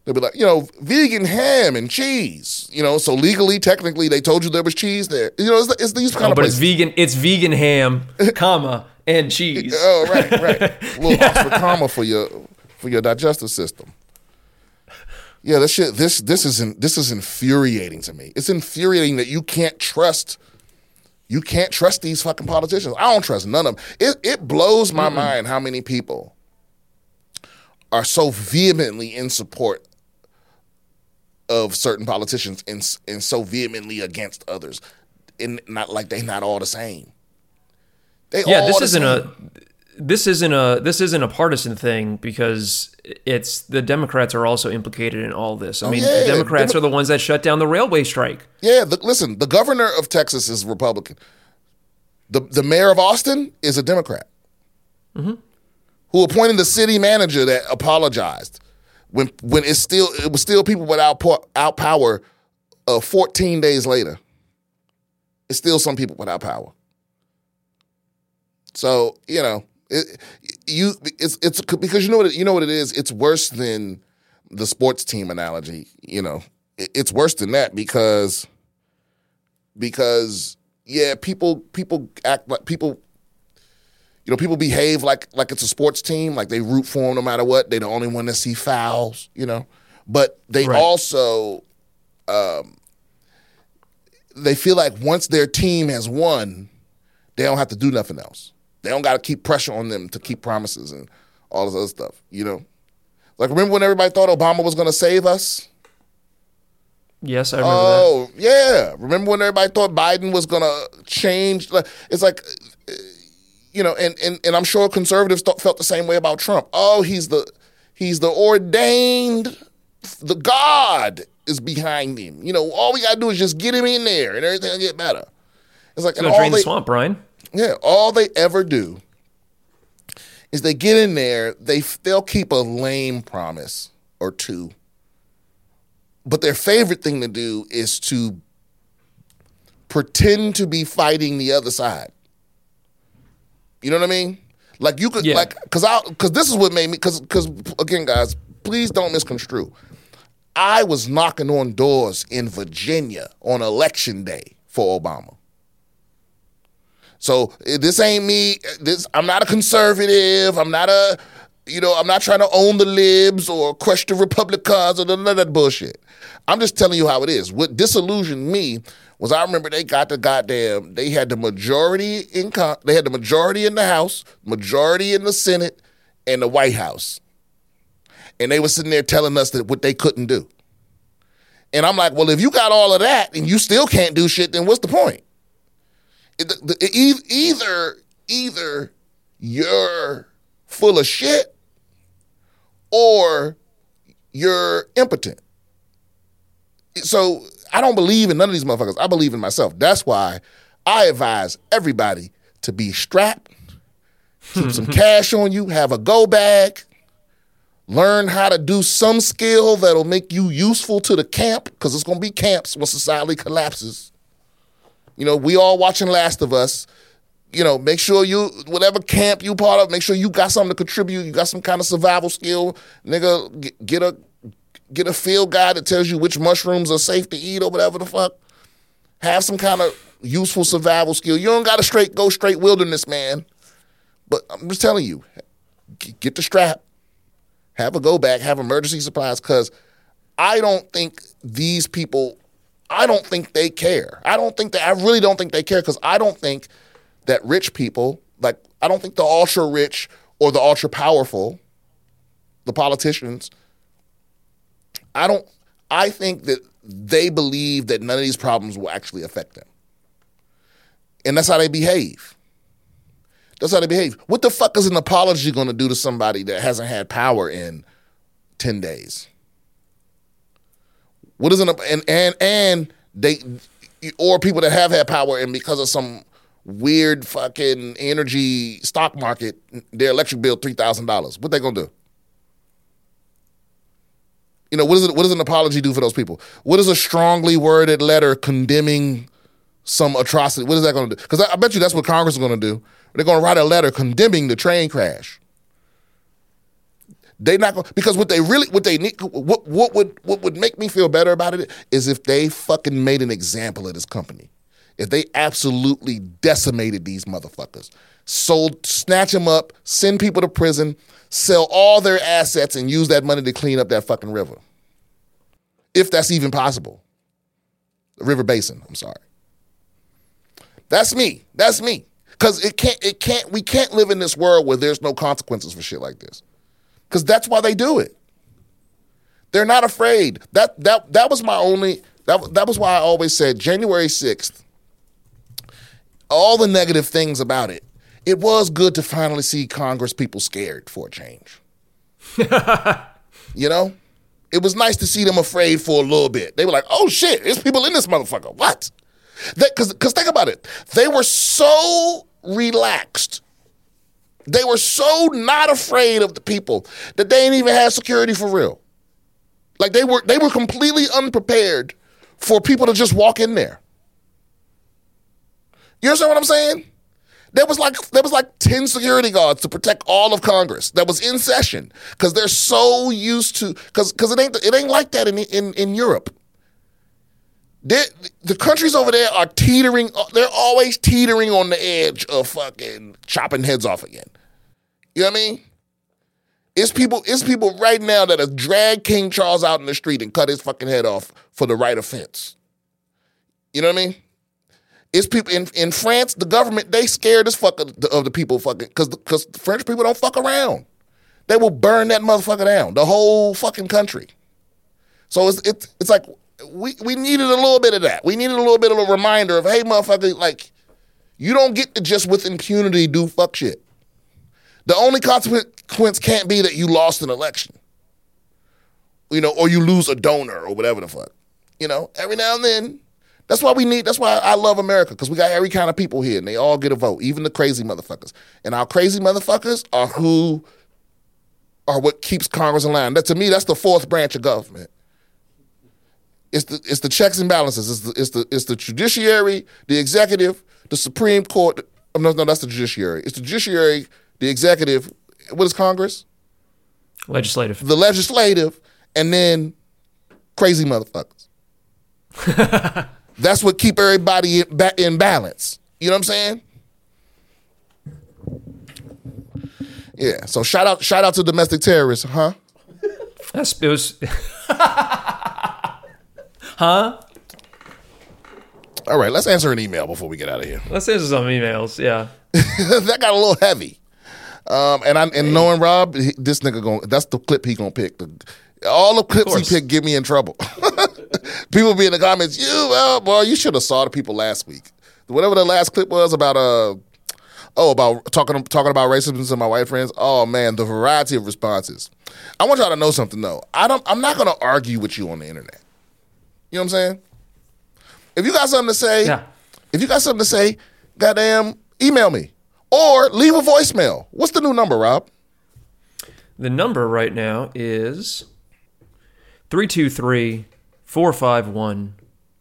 They'll be like, you know, vegan ham and cheese. You know, so legally, technically, they told you there was cheese there. You know, it's, it's these kind Oh, of but it's vegan. It's vegan ham, comma and (laughs) oh, cheese. Oh, right, right. A (laughs) little Oxford comma for your for your digestive system. Yeah, this shit. This this is in, this is infuriating to me. It's infuriating that you can't trust. You can't trust these fucking politicians. I don't trust none of them. It it blows my mind how many people are so vehemently in support of certain politicians and and so vehemently against others, and not like they're not all the same. They yeah, all this isn't same. a this isn't a this isn't a partisan thing because it's the Democrats are also implicated in all this. I mean, Oh, yeah, the Democrats Demo- are the ones that shut down the railway strike. Yeah, the, listen, the governor of Texas is Republican. The the mayor of Austin is a Democrat. Who appointed the city manager that apologized. when when it's still it was still people without out power uh, 14 days later. It's still some people without power. So, you know, it, you it's it's because you know what it, you know what it is. It's worse than the sports team analogy. You know, it, it's worse than that because because yeah, people people act like people. You know, people behave like like it's a sports team, like they root for them no matter what. They're the only one that see fouls, you know. But they right. also, um, they feel like once their team has won, they don't have to do nothing else. They don't got to keep pressure on them to keep promises and all this other stuff. You know, like remember when everybody thought Obama was going to save us? Yes, I remember oh, that. yeah. Remember when everybody thought Biden was going to change? It's like, you know, and, and, and I'm sure conservatives thought, felt the same way about Trump. Oh, he's the he's the ordained, the God is behind him. You know, all we got to do is just get him in there and everything will get better. It's like, it's going to drain the swamp, Brian. Yeah, all they ever do is they get in there, they they'll keep a lame promise or two. But their favorite thing to do is to pretend to be fighting the other side. You know what I mean? Like you could yeah. like cuz I cuz this is what made me cuz cuz again guys, please don't misconstrue. I was knocking on doors in Virginia on election day for Obama. So eh, this ain't me. This I'm not a conservative. I'm not a, you know, I'm not trying to own the libs or question Republicans or none of that bullshit. I'm just telling you how it is. What disillusioned me was I remember they got the goddamn. They had the majority in. con- They had the majority in the House, majority in the Senate, and the White House, and they were sitting there telling us that what they couldn't do. And I'm like, well, if you got all of that and you still can't do shit, then what's the point? The, the, either either you're full of shit or you're impotent. So I don't believe in none of these motherfuckers. I believe in myself. That's why I advise everybody to be strapped, keep some (laughs) cash on you, have a go bag, learn how to do some skill that'll make you useful to the camp, because it's gonna be camps when society collapses. You know, we all watching Last of Us. You know, make sure you whatever camp you part of, make sure you got something to contribute. You got some kind of survival skill, nigga. Get, a get a field guide that tells you which mushrooms are safe to eat or whatever the fuck. Have some kind of useful survival skill. You don't got to straight go straight wilderness, man. But I'm just telling you, get the strap, have a go back, have emergency supplies, because I don't think these people I don't think they care. I don't think that I really don't think they care because I don't think that rich people, like I don't think the ultra rich or the ultra powerful, the politicians, I don't I think that they believe that none of these problems will actually affect them. And that's how they behave. That's how they behave. What the fuck is an apology going to do to somebody that hasn't had power in 10 days? What is an and and and they or people that have had power and because of some weird fucking energy stock market, their electric bill three thousand dollars. What they gonna do? You know what, is it, what does an apology do for those people? What is a strongly worded letter condemning some atrocity? What is that to do? Because I, I bet you that's what Congress is to do. They're to write a letter condemning the train crash. They not to, because what they really what they need what what would what would make me feel better about it is if they fucking made an example of this company. If they absolutely decimated these motherfuckers, sold, snatch them up, send people to prison, sell all their assets, and use that money to clean up that fucking river. If that's even possible. The river basin, I'm sorry. That's me. That's me. Cause it can't, it can't, we can't live in this world where there's no consequences for shit like this because that's why they do it. They're not afraid. That that that was my only that that was why I always said January 6th. All the negative things about it. It was good to finally see Congress people scared for a change. (laughs) you know? It was nice to see them afraid for a little bit. They were like, "Oh shit, there's people in this motherfucker." What? Because think about it. They were so relaxed they were so not afraid of the people that they ain't even had security for real. Like they were they were completely unprepared for people to just walk in there. You understand what I'm saying? There was like there was like 10 security guards to protect all of Congress that was in session because they're so used to because because it ain't it ain't like that in in, in Europe. The countries over there are teetering. Uh, they're always teetering on the edge of fucking chopping heads off again. You know what I mean? It's people. It's people right now that have dragged King Charles out in the street and cut his fucking head off for the right offense. You know what I mean? It's people in, in France. The government they scared as fuck of the, of the people fucking because because French people don't fuck around. They will burn that motherfucker down. The whole fucking country. So it's it's it's like we we needed a little bit of that. We needed a little bit of a reminder of hey motherfucker like you don't get to just with impunity do fuck shit. The only consequence can't be that you lost an election. You know, or you lose a donor or whatever the fuck. You know, every now and then. That's why we need, that's why I love America, because we got every kind of people here and they all get a vote, even the crazy motherfuckers. And our crazy motherfuckers are who are what keeps Congress in line. That to me, that's the fourth branch of government. It's the it's the checks and balances. It's the it's the it's the judiciary, the executive, the Supreme Court. Oh, no, no, that's the judiciary. It's the judiciary, the executive. What is Congress? Legislative. The legislative, and then crazy motherfuckers. (laughs) That's what keep everybody in, in balance. You know what I'm saying? Yeah. So shout out, shout out to domestic terrorists, huh? That's it was. (laughs) huh? All right, let's answer an email before we get out of here. Let's answer some emails. Yeah. (laughs) that got a little heavy. Um, and I and knowing Rob, he- this nigga going to that's the clip he gonna pick. The, all the clips he course. picked get me in trouble. (laughs) people be in the comments, you well, boy, you should have saw the people last week. Whatever the last clip was about uh oh about talking talking about racism to my white friends. Oh man, the variety of responses. I want y'all to know something though. I don't I'm not gonna argue with you on the internet. You know what I'm saying? If you got something to say, Yeah. if you got something to say, goddamn, email me. Or leave a voicemail. What's the new number, Rob? The number right now is 323 451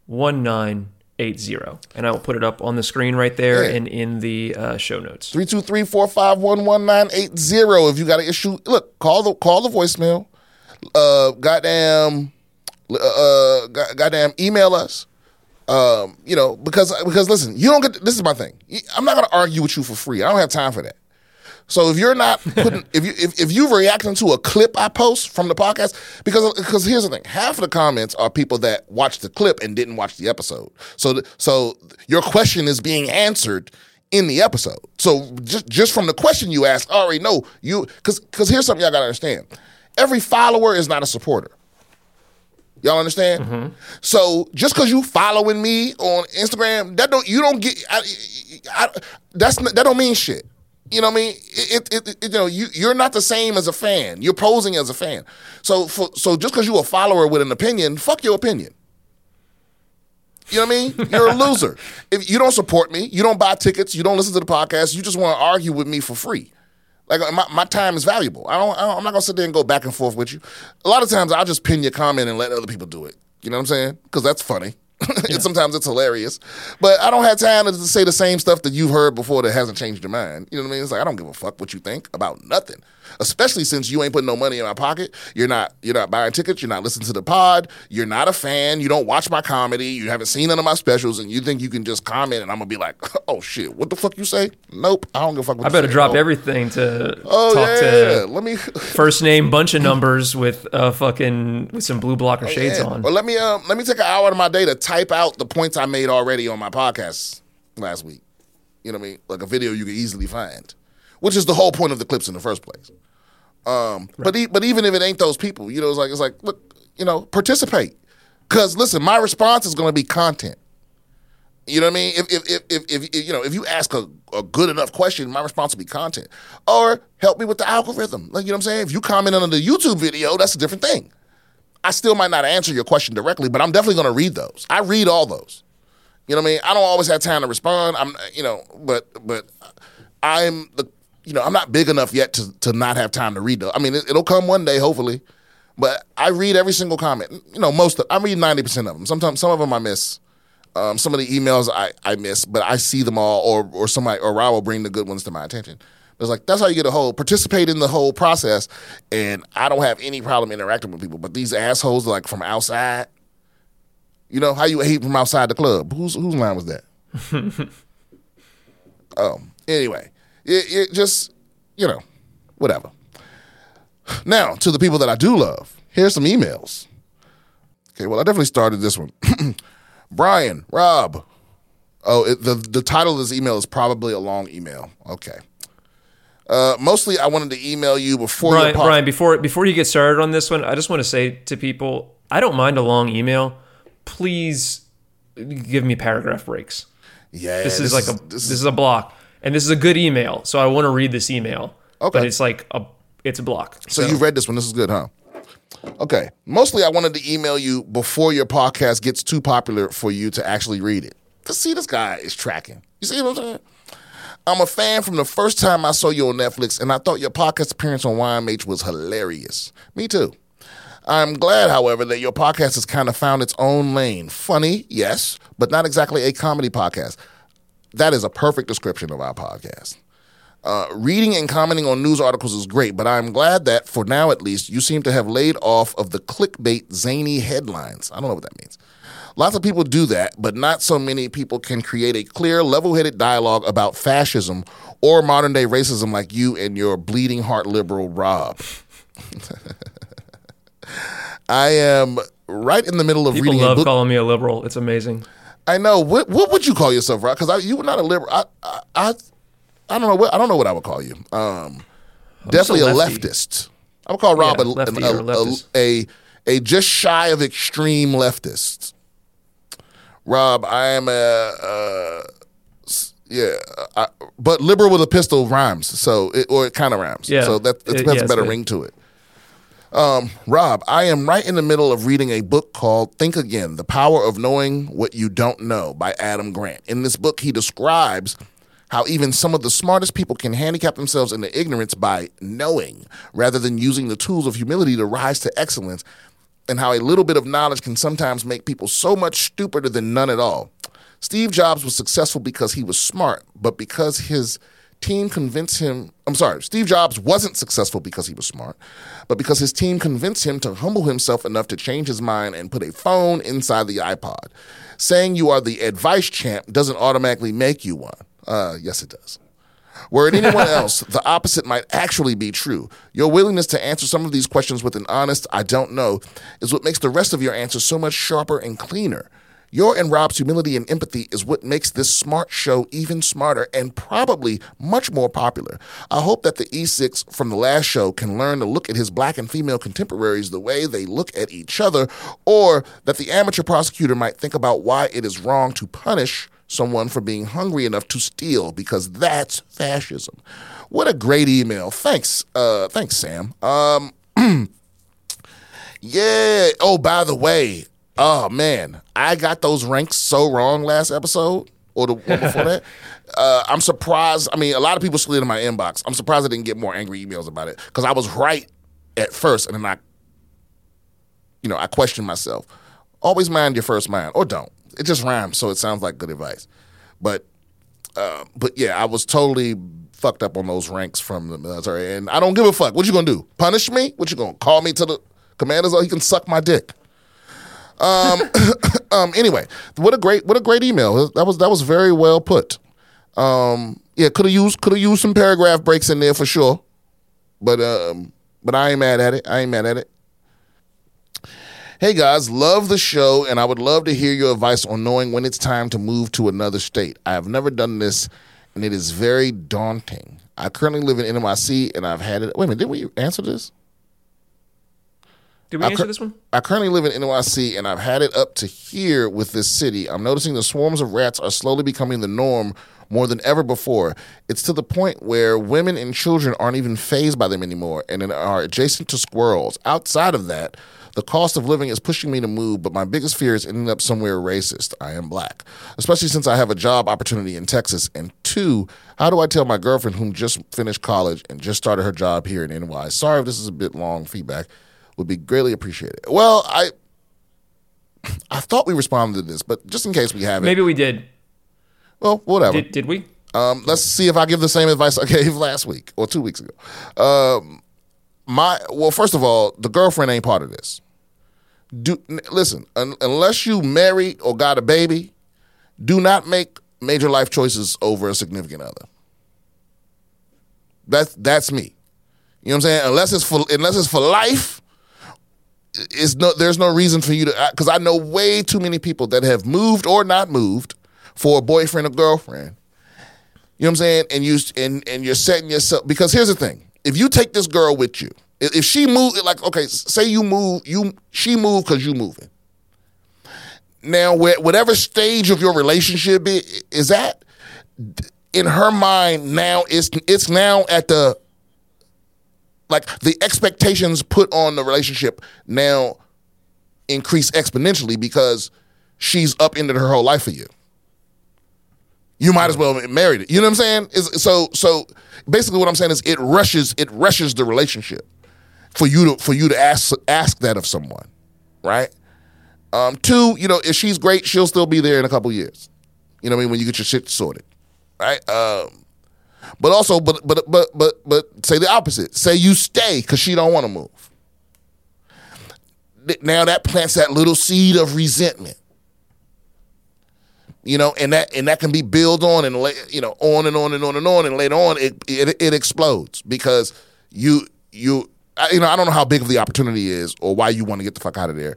1980. And I will put it up on the screen right there Yeah. and in the uh, show notes. 323-451-1980. If you got an issue, look, call the call the voicemail. Uh goddamn uh, uh goddamn email us. Um, you know, because because listen, you don't get this is my thing. I'm not gonna argue with you for free. I don't have time for that. So if you're not (laughs) putting if you if, if you're reacting to a clip I post from the podcast, because because here's the thing, half of the comments are people that watched the clip and didn't watch the episode. So so your question is being answered in the episode. So just just from the question you asked, I already know you because because here's something y'all gotta understand. Every follower is not a supporter. Y'all understand? Mm-hmm. So just because you following me on Instagram, that don't you don't get. I, I, that's that don't mean shit. You know what I mean? It, it, it, you know you you're not the same as a fan. You're posing as a fan. So for, so just because you a follower with an opinion, fuck your opinion. You know what I mean? (laughs) You're a loser. If you don't support me, you don't buy tickets, you don't listen to the podcast, you just want to argue with me for free. Like my, my time is valuable. I don't, I don't. I'm not gonna sit there and go back and forth with you. A lot of times I'll just pin your comment and let other people do it. You know what I'm saying? Because that's funny. (laughs) and sometimes it's hilarious. But I don't have time to say the same stuff that you've heard before that hasn't changed your mind. You know what I mean? It's like I don't give a fuck what you think about nothing. Especially since you ain't putting no money in my pocket. You're not you're not buying tickets, you're not listening to the pod, you're not a fan, you don't watch my comedy, you haven't seen none of my specials, and you think you can just comment and I'm gonna be like, (laughs) oh shit, what the fuck you say? Nope, I don't give a fuck what I better drop everything to Oh talk yeah, to let me (laughs) first name bunch of numbers with uh fucking with some blue blocker shades Oh, Yeah. on. Well, let me um, let me take an hour of my day to type out the points I made already on my podcast last week. You know what I mean? Like a video you could easily find, which is the whole point of the clips in the first place. Um, but e- but even if it ain't those people, you know, it's like it's like look, you know, participate. Cause listen, my response is going to be content. You know what I mean? If if if, if, if, if you know if you ask a, a good enough question, my response will be content. Or help me with the algorithm. Like you know what I'm saying? If you comment on the YouTube video, that's a different thing. I still might not answer your question directly, but I'm definitely going to read those. I read all those. You know what I mean? I don't always have time to respond. I'm, you know, but but I'm the, you know, I'm not big enough yet to to not have time to read those. I mean, it, it'll come one day, hopefully. But I read every single comment. You know, most of I read ninety percent of them. Sometimes some of them I miss. Um, some of the emails I, I miss, but I see them all, or or somebody or Ra will bring the good ones to my attention. It's like that's how you get a whole participate in the whole process, and I don't have any problem interacting with people. But these assholes like from outside, you know how you hate from outside the club. Whose whose line was that? (laughs) um. Anyway, it, it just you know whatever. Now to the people that I do love. Here's some emails. Okay, well I definitely started this one. (clears throat) Brian, Rob. Oh, it, the the title of this email is probably a long email. Okay. Uh, mostly, I wanted to email you before. Brian, Brian, before before you get started on this one, I just want to say to people, I don't mind a long email. Please give me paragraph breaks. yeah, This, is like a this this, is a block, and this is a good email, so I want to read this email. Okay. but it's like a it's a block. So you read this one. This is good, huh? Okay. Mostly, I wanted to email you before your podcast gets too popular for you to actually read it. To see this guy is tracking. You see what I'm saying? I'm a fan from the first time I saw you on Netflix, and I thought your podcast appearance on YMH was hilarious. Me too. I'm glad, however, that your podcast has kind of found its own lane. Funny, yes, but not exactly a comedy podcast. That is a perfect description of our podcast. Uh, reading and commenting on news articles is great, but I'm glad that, for now at least, you seem to have laid off of the clickbait, zany headlines. I don't know what that means. Lots of people do that, but not so many people can create a clear, level headed dialogue about fascism or modern day racism like you and your bleeding heart liberal Rob. (laughs) I am right in the middle of People reading a love book. calling me a liberal. It's amazing. I know. What what would you call yourself, Rob? Because you were not a liberal. I, I I I don't know what I don't know what I would call you. Um, definitely a lefty. leftist. I would call Rob Yeah, a, a, a, a a just shy of extreme leftist. Rob, I am a uh, yeah, I, but liberal with a pistol rhymes, so it, or it kind of rhymes. Yeah. so that It- has yeah, a better good. ring to it. Um, Rob, I am right in the middle of reading a book called Think Again The Power of Knowing What You Don't Know by Adam Grant. In this book, he describes how even some of the smartest people can handicap themselves into ignorance by knowing rather than using the tools of humility to rise to excellence, and how a little bit of knowledge can sometimes make people so much stupider than none at all. Steve Jobs was successful because he was smart, but because his team convinced him. I'm sorry, Steve Jobs wasn't successful because he was smart, but because his team convinced him to humble himself enough to change his mind and put a phone inside the iPod. Saying you are the advice champ doesn't automatically make you one. Uh, yes, it does. Were it anyone (laughs) else, the opposite might actually be true. Your willingness to answer some of these questions with an honest, I don't know, is what makes the rest of your answers so much sharper and cleaner. Your and Rob's humility and empathy is what makes this smart show even smarter and probably much more popular. I hope that the E6 from the last show can learn to look at his black and female contemporaries the way they look at each other, or that the amateur prosecutor might think about why it is wrong to punish someone for being hungry enough to steal because that's fascism. What a great email. Thanks. Uh thanks Sam. Um (clears throat) Yeah. Oh, by the way, oh man, I got those ranks so wrong last episode or the one before (laughs) that. Uh, I'm surprised. I mean, a lot of people slid in my inbox. I'm surprised I didn't get more angry emails about it because I was right at first, and then I, you know, I questioned myself. Always mind your first mind, or don't. It just rhymes, so it sounds like good advice. But, uh, but yeah, I was totally fucked up on those ranks from the military, and I don't give a fuck. What you gonna do? Punish me? What you gonna call me to the commanders? Oh, he can suck my dick. Um, (coughs) um. Anyway, what a great, what a great email. That was that was very well put. Um. Yeah, could have used could have used some paragraph breaks in there for sure. But um. But I ain't mad at it. I ain't mad at it. Hey guys, love the show, and I would love to hear your advice on knowing when it's time to move to another state. I have never done this, and it is very daunting. I currently live in NYC, and I've had it. Wait a minute, did we answer this? Did we I answer cur- this one? I currently live in NYC and I've had it up to here with this city. I'm noticing the swarms of rats are slowly becoming the norm more than ever before. It's to the point where women and children aren't even phased by them anymore and are adjacent to squirrels. Outside of that, the cost of living is pushing me to move, but my biggest fear is ending up somewhere racist. I am black, especially since I have a job opportunity in Texas. And two, how do I tell my girlfriend whom just finished college and just started her job here in NY? Sorry if this is a bit long feedback. Would be greatly appreciated. Well, I I thought we responded to this, but just in case we haven't, Maybe we did. well, whatever. Did, did we? Um, let's see if I give the same advice (laughs) I gave last week or two weeks ago. Um, my well, first of all, the girlfriend ain't part of this. Do n- listen un, unless you married or got a baby, do not make major life choices over a significant other. That's that's me. You know what I'm saying? Unless it's for unless it's for life, it's no there's no reason for you to because I know way too many people that have moved or not moved for a boyfriend or girlfriend. You know what I'm saying? And you and and you're setting yourself because here's the thing: if you take this girl with you, if she move like okay, say you move, you she moved because you moving. Now, whatever stage of your relationship is at, in her mind now it's it's now at the like the expectations put on the relationship now increase exponentially because she's up into her whole life for you. You might as well have married it. You know what I'm saying? Is so so basically what I'm saying is it rushes it rushes the relationship for you to for you to ask ask that of someone, right? Um, two, you know, if she's great, she'll still be there in a couple years. You know what I mean? When you get your shit sorted, right? Um, but also, but but but but but say the opposite. Say you stay because she don't want to move. Now that plants that little seed of resentment. You know, and that and that can be built on and you know on and on and on and on, and later on it it, it explodes because you you you know I don't know how big of the opportunity is or why you want to get the fuck out of there.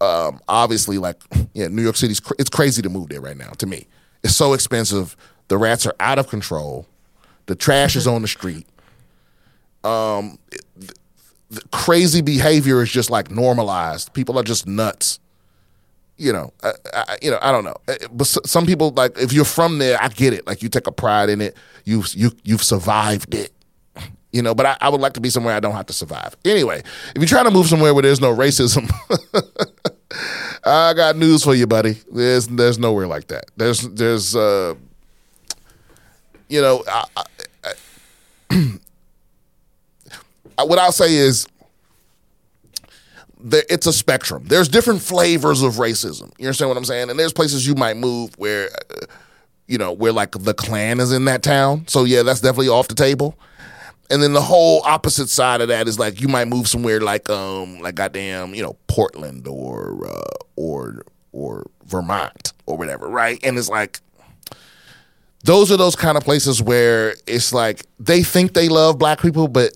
Um, obviously, like (laughs) yeah, New York City's cr- it's crazy to move there right now. To me, it's so expensive. The rats are out of control. The trash is on the street. Um, the, the crazy behavior is just like normalized. People are just nuts. You know, I, I, you know, I don't know. Uh, But s- some people like if you're from there, I get it. Like you take a pride in it. You you you've survived it. You know, but I, I would like to be somewhere I don't have to survive. Anyway, if you're trying to move somewhere where there's no racism, (laughs) I got news for you, buddy. There's there's nowhere like that. There's there's uh, you know, I, (clears throat) what I'll say is it's a spectrum. There's different flavors of racism. You understand what I'm saying? And there's places you might move where, uh, you know, where like the Klan is in that town. So yeah, that's definitely off the table. And then the whole opposite side of that is like you might move somewhere like um like goddamn you know Portland or uh, or or Vermont or whatever, right? And it's like those are those kind of places where it's like they think they love black people, but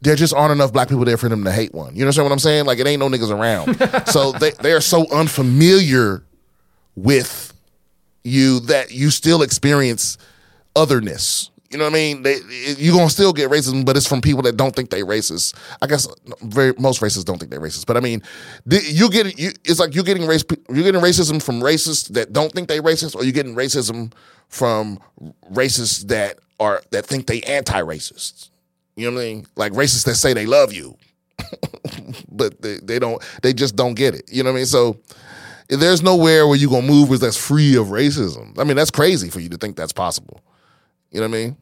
there just aren't enough black people there for them to hate one. You understand what I'm saying? Like it ain't no niggas around. (laughs) so they they are so unfamiliar with you that you still experience otherness. You know what I mean? They, you're gonna still get racism, but it's from people that don't think they racist. I guess very most racists don't think they're racist, but I mean, you get you. It's like you're getting race. You're getting racism from racists that don't think they racist, or you're getting racism from racists that are that think they anti-racists. You know what I mean? Like racists that say they love you, (laughs) but they, they don't. They just don't get it. You know what I mean? So there's nowhere where you're gonna move where that's free of racism. I mean, that's crazy for you to think that's possible. You know what I mean?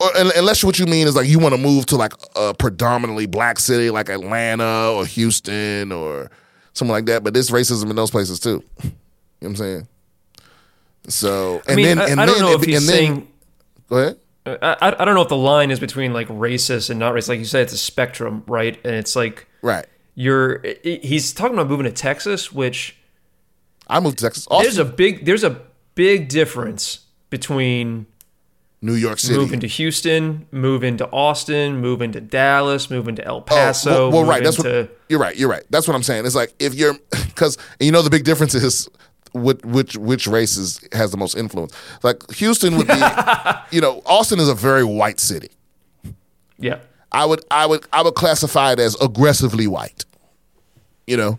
Or, unless what you mean is like you want to move to like a predominantly black city like Atlanta or Houston or something like that. But there's racism in those places too. (laughs) You know what I'm saying? So and I mean, then I, and I don't then know if he's then saying. go ahead. Uh, I, I I don't know if the line is between like racist and not racist. Like you said, it's a spectrum, right? And it's like Right. you're. He's talking about moving to Texas, which I moved to Texas. Austin, there's a big there's a big difference between New York City. moving to Houston, moving to Austin, moving to Dallas, moving to El Paso. Oh, well, well, right. That's what you're right. You're right. That's what I'm saying. It's like if you're (laughs) because you know the big difference is which which which race is, has the most influence. Like Houston would be, (laughs) you know, Austin is a very white city. yeah. I would I would I would classify it as aggressively white. You know,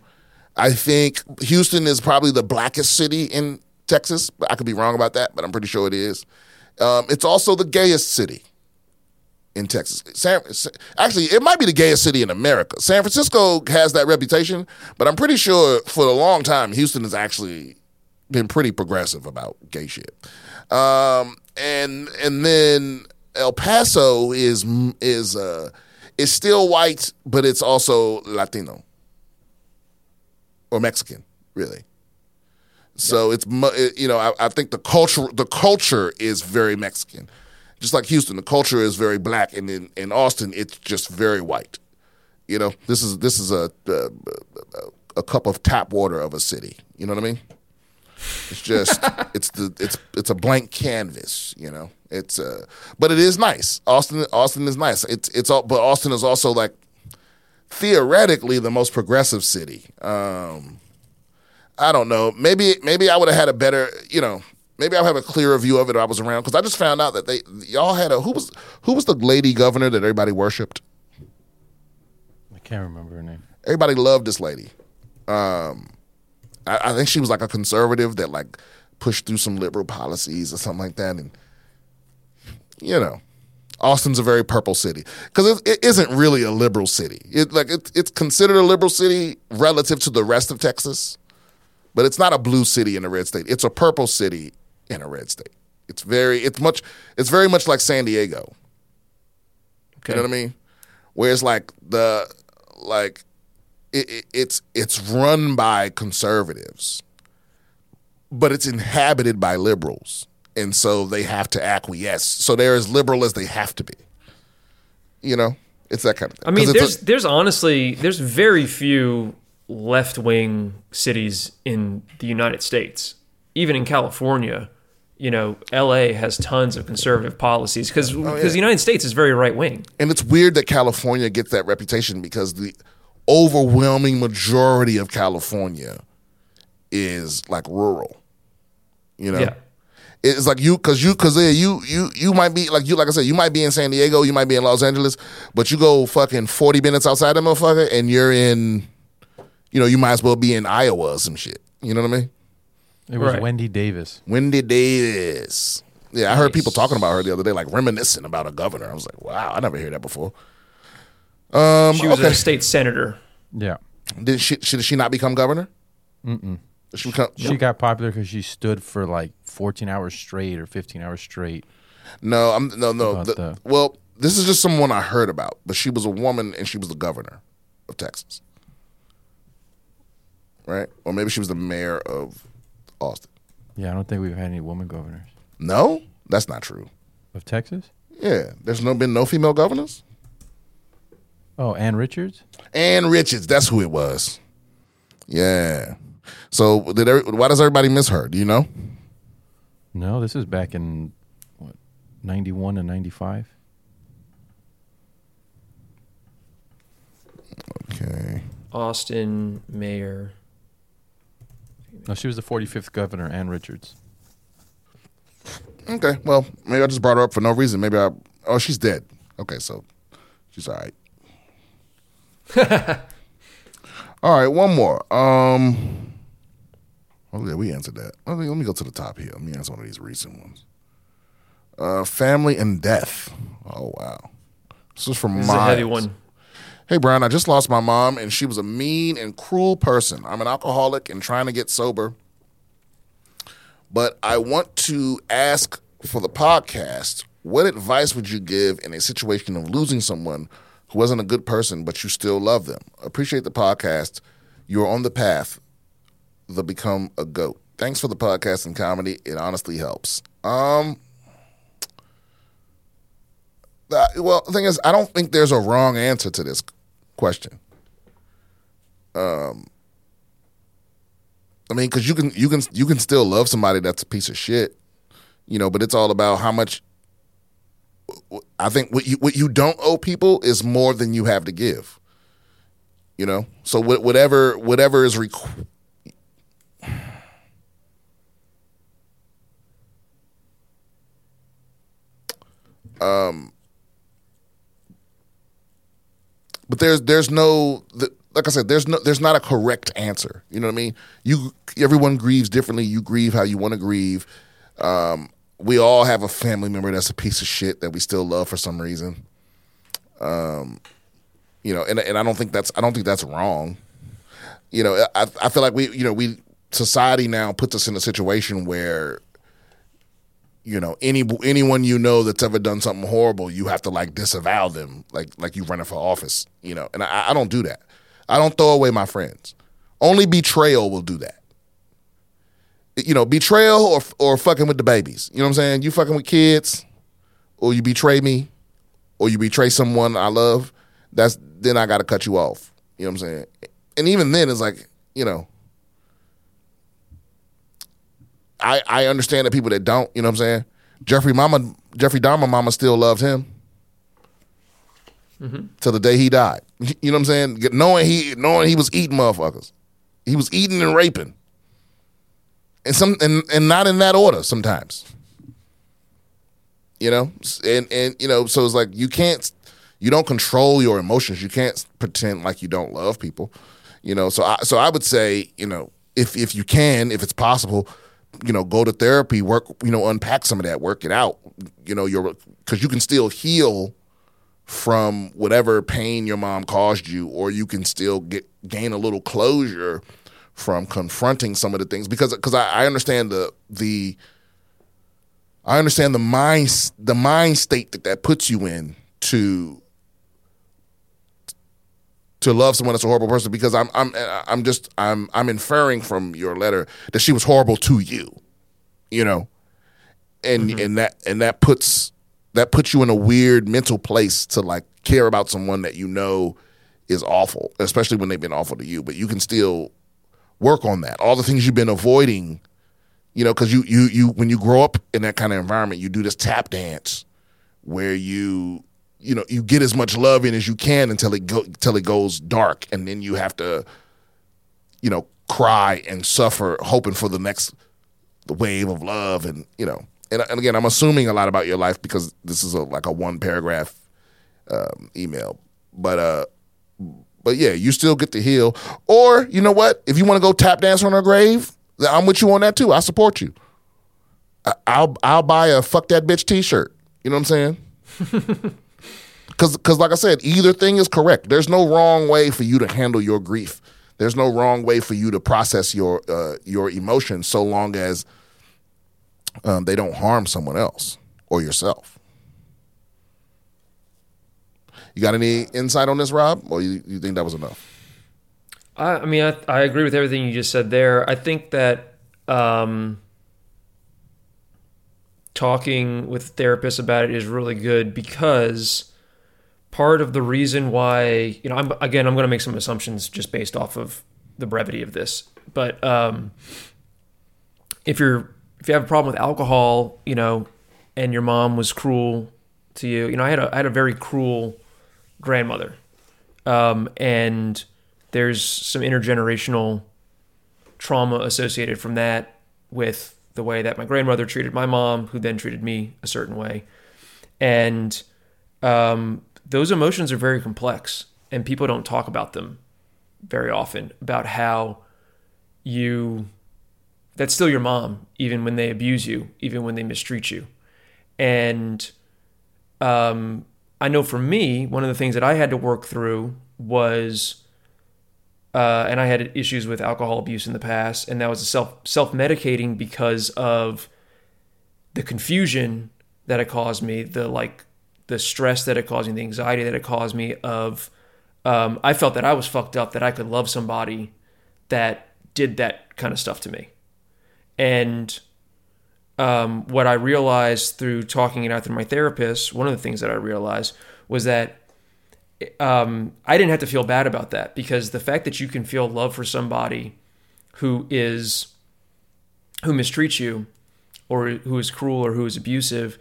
I think Houston is probably the blackest city in Texas. But I could be wrong about that, but I'm pretty sure it is. Um, it's also the gayest city in Texas. San, actually, it might be the gayest city in America. San Francisco has that reputation, but I'm pretty sure for a long time Houston has actually been pretty progressive about gay shit. Um, and and then El Paso is is uh, it's still white, but it's also Latino or Mexican, really. So it's mu- you know I, I think the culture the culture is very Mexican, just like Houston. The culture is very black, and in, in Austin it's just very white. You know this is this is a, a a cup of tap water of a city. You know what I mean? It's just (laughs) it's the it's it's a blank canvas. You know it's uh but it is nice. Austin Austin is nice. It's it's all but Austin is also like theoretically the most progressive city. Um, I don't know. Maybe maybe I would have had a better, you know, maybe I'll have a clearer view of it if I was around because I just found out that they y'all had a who was who was the lady governor that everybody worshipped. I can't remember her name. Everybody loved this lady. Um, I, I think she was like a conservative that like pushed through some liberal policies or something like that, and you know. Austin's a very purple city because it, it isn't really a liberal city. It like it, it's considered a liberal city relative to the rest of Texas, but it's not a blue city in a red state. It's a purple city in a red state. It's very it's much it's very much like San Diego. Okay. You know what I mean? Where it's like the like it, it, it's it's run by conservatives, but it's inhabited by liberals, and so they have to acquiesce. So they're as liberal as they have to be. You know, it's that kind of thing. I mean, there's a- there's honestly there's very few left wing cities in the United States. Even in California, you know, L.A. has tons of conservative policies because Oh, the United States is very right wing. and it's weird that California gets that reputation because the overwhelming majority of California is like rural. You know, Yeah. it's like you because you because you you you might be like you like I said you might be in San Diego, you might be in Los Angeles, but you go fucking forty minutes outside that motherfucker, and you're in, you know, you might as well be in Iowa or some shit. You know what I mean? It was Right. Wendy Davis. Wendy Davis. Yeah, I heard people talking about her the other day, like reminiscing about a governor. I was like, wow, I never heard that before. Um, She was okay. a state senator. Yeah. Did she should she not become governor? Mm-mm. She become, She got popular because she stood for like 14 hours straight or 15 hours straight. no, I'm no no. The- the- well, this is just someone I heard about, but she was a woman and she was the governor of Texas, right? Or maybe she was the mayor of Austin. Yeah, I don't think we've had any woman governors No, that's not true. of Texas. Yeah, there's no been no female governors. Oh, Ann Richards. Ann Richards, that's who it was. Yeah. So did every, why does everybody miss her? Do you know? No, this is back in what 91 and 95. Okay. Austin mayor. No, she was the 45th governor, Ann Richards. Okay. Well, maybe I just brought her up for no reason. Maybe I. Oh, she's dead. Okay, so she's all right. (laughs) all right, one more. Um. Oh yeah, we answered that. Let me, let me go to the top here. Let me answer one of these recent ones. Uh, family and death. Oh wow. This is from This is a heavy one. Hey, Brian, I just lost my mom, and she was a mean and cruel person. I'm an alcoholic and trying to get sober. But I want to ask for the podcast what advice would you give in a situation of losing someone who wasn't a good person, but you still love them? Appreciate the podcast. You're on the path to become a goat. Thanks for the podcast and comedy. It honestly helps. Um, uh, well, the thing is, I don't think there's a wrong answer to this question. Um, I mean, because you can you can you can still love somebody that's a piece of shit, you know. But it's all about how much. I think what you what you don't owe people is more than you have to give. You know, so whatever whatever is requ- (sighs) but there's there's no the, like I said there's no there's not a correct answer. You know what I mean? You everyone grieves differently. You grieve how you want to grieve. Um, we all have a family member that's a piece of shit that we still love for some reason. Um, you know, and and I don't think that's I don't think that's wrong. You know, I I feel like we you know we society now puts us in a situation where you know any anyone you know that's ever done something horrible, you have to like disavow them, like like you running for office, you know. And I, I don't do that. I don't throw away my friends. Only betrayal will do that. You know, betrayal or or fucking with the babies. You know what I'm saying? You fucking with kids, or you betray me, or you betray someone I love. That's then I got to cut you off. You know what I'm saying? And even then, it's like you know. I, I understand the people that don't, you know what I'm saying? Jeffrey Mama Jeffrey Dahmer mama still loved him. Mm-hmm. Till the day he died. (laughs) You know what I'm saying? Knowing he knowing he was eating motherfuckers. He was eating and raping. And some and, and not in that order sometimes. You know? And and you know, so it's like you can't you don't control your emotions. You can't pretend like you don't love people. You know, so I so I would say, you know, if if you can, if it's possible, you know, go to therapy, work, you know, unpack some of that, work it out. You know, you're because you can still heal from whatever pain your mom caused you, or you can still get gain a little closure from confronting some of the things because because I, I understand the the I understand the mind the mind state that that puts you in to to love someone that's a horrible person because I'm I'm I'm just I'm I'm inferring from your letter that she was horrible to you, you know, and mm-hmm. and that and that puts that puts you in a weird mental place to like care about someone that you know is awful, especially when they've been awful to you. But you can still work on that. All the things you've been avoiding, you know, because you you you when you grow up in that kind of environment, you do this tap dance where you you know you get as much love in as you can until it go until it goes dark, and then you have to you know cry and suffer, hoping for the next the wave of love, and you know. And, and again, I'm assuming a lot about your life because this is a, like a one paragraph um, email, but uh, but yeah, you still get to heal. Or you know what? If you want to go tap dance on her grave, I'm with you on that too. I support you. I, I'll I'll buy a fuck that bitch T-shirt. You know what I'm saying? (laughs) Because because like I said, either thing is correct. There's no wrong way for you to handle your grief. There's no wrong way for you to process your uh, your emotions, so long as um, they don't harm someone else or yourself. You got any insight on this, Rob, or you, you think that was enough? I, I mean, I, I agree with everything you just said there. I think that um, talking with therapists about it is really good because part of the reason why, you know, I'm, again, I'm going to make some assumptions just based off of the brevity of this, but um, if you're if you have a problem with alcohol, you know, and your mom was cruel to you, you know, I had a I had a very cruel grandmother, um, and there's some intergenerational trauma associated from that with the way that my grandmother treated my mom, who then treated me a certain way, and um, those emotions are very complex, and people don't talk about them very often about how you that's still your mom even when they abuse you even when they mistreat you. And um, i know for me one of the things that i had to work through was uh, and i had issues with alcohol abuse in the past and that was self self medicating because of the confusion that it caused me the like the stress that it caused me the anxiety that it caused me of um, i felt that i was fucked up that i could love somebody that did that kind of stuff to me. And um, what I realized through talking it out through my therapist, one of the things that I realized was that um, I didn't have to feel bad about that because the fact that you can feel love for somebody who is who mistreats you or who is cruel or who is abusive,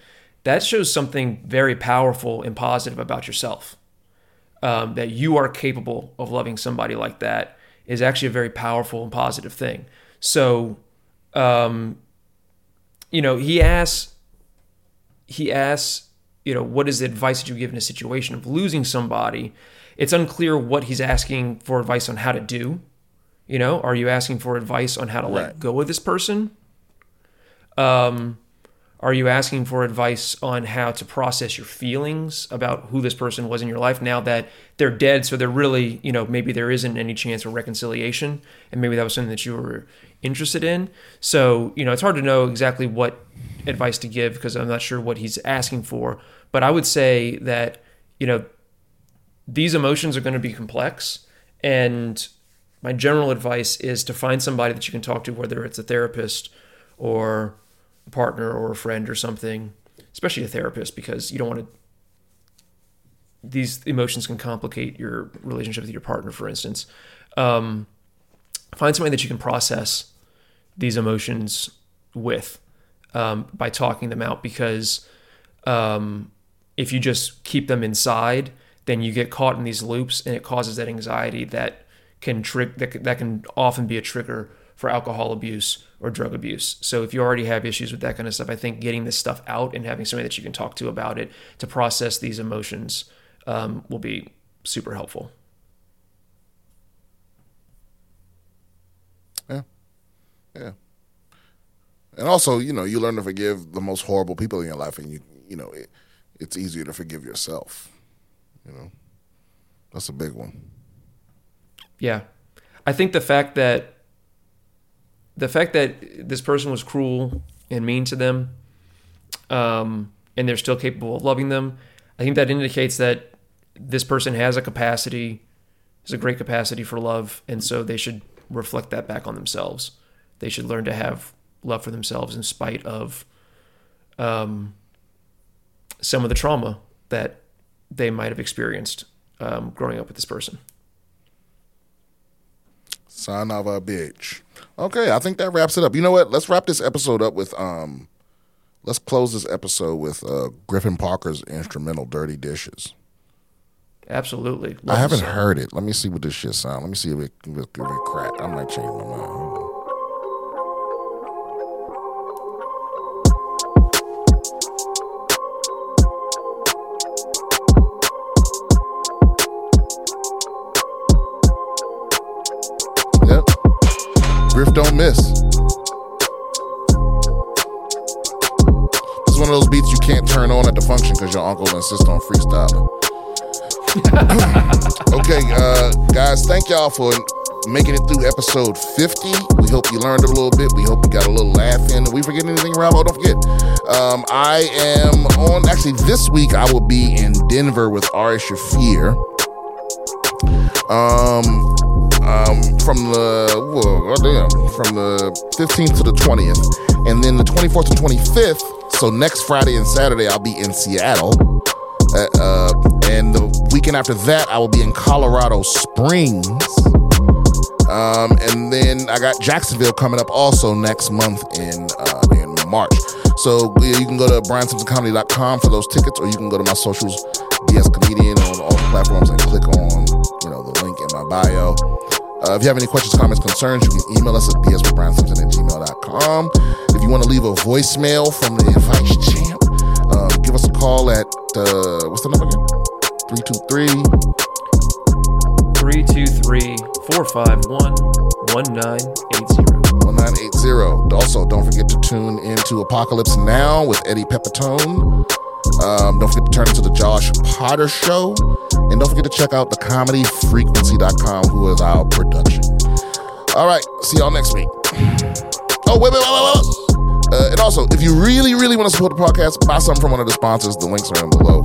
that shows something very powerful and positive about yourself. Um, that you are capable of loving somebody like that is actually a very powerful and positive thing. So um, you know, he asks, he asks, you know, what is the advice that you give in a situation of losing somebody? It's unclear what he's asking for advice on how to do. You know, are you asking for advice on how to let go of this person? Um, Are you asking for advice on how to process your feelings about who this person was in your life now that they're dead? So they're really, you know, maybe there isn't any chance for reconciliation, and maybe that was something that you were interested in. So, you know, it's hard to know exactly what advice to give because I'm not sure what he's asking for. But I would say that, you know, these emotions are going to be complex. And my general advice is to find somebody that you can talk to, whether it's a therapist or a partner or a friend or something, especially a therapist, because you don't want to. These emotions can complicate your relationship with your partner, for instance. Um, find somebody that you can process these emotions with um, by talking them out, because um, if you just keep them inside, then you get caught in these loops, and it causes that anxiety that can trick that, that can often be a trigger for alcohol abuse or drug abuse. So if you already have issues with that kind of stuff, I think getting this stuff out and having somebody that you can talk to about it to process these emotions um, will be super helpful. Yeah. Yeah. And also, you know, you learn to forgive the most horrible people in your life, and you, you know, it, it's easier to forgive yourself. You know, that's a big one. Yeah, I think the fact that the fact that this person was cruel and mean to them, um, and they're still capable of loving them, I think that indicates that this person has a capacity, has a great capacity for love, and so they should reflect that back on themselves. They should learn to have love for themselves in spite of um, some of the trauma that they might have experienced um, growing up with this person. Son of a bitch. Okay, I think that wraps it up. You know what? Let's wrap this episode up with um let's close this episode with uh Griffin Parker's instrumental Dirty Dishes. Absolutely. I haven't heard it. Let me see what this shit sound. Let me see if it, if it, if it crack. I might change my mind. Griff don't miss. This is one of those beats you can't turn on at the function because your uncle insists on freestyling. (laughs) okay, uh, guys, thank y'all for making it through episode 50. We hope you learned a little bit. We hope you got a little laugh in. Did we forget anything, Rambo? Don't forget. Um, I am on, actually, this week I will be in Denver with Ari Shaffir. Um, um, from the whoa, oh damn, from the 15th to the 20th, and then the 24th to 25th. So next Friday and Saturday, I'll be in Seattle. Uh, uh, and the weekend after that, I will be in Colorado Springs. Um, and then I got Jacksonville coming up also next month in uh, in March. So yeah, you can go to briansimpsoncomedy.com for those tickets, or you can go to my socials, BS Comedian, on all platforms, and click on you know the link in my bio. Uh, if you have any questions, comments, concerns, you can email us at bswithbriansimpson at gmail.com. If you want to leave a voicemail from the advice champ, uh, give us a call at, uh, what's the number again? 323 323 451 1980. 1980. Also, don't forget to tune into Apocalypse Now with Eddie Pepitone. Um, don't forget to turn into the Josh Potter Show. And don't forget to check out thecomedyfrequency.com, who is our production. All right, see y'all next week. Oh, wait, wait, wait, wait, wait. Uh, and also, if you really, really want to support the podcast, buy something from one of the sponsors. The links are in below.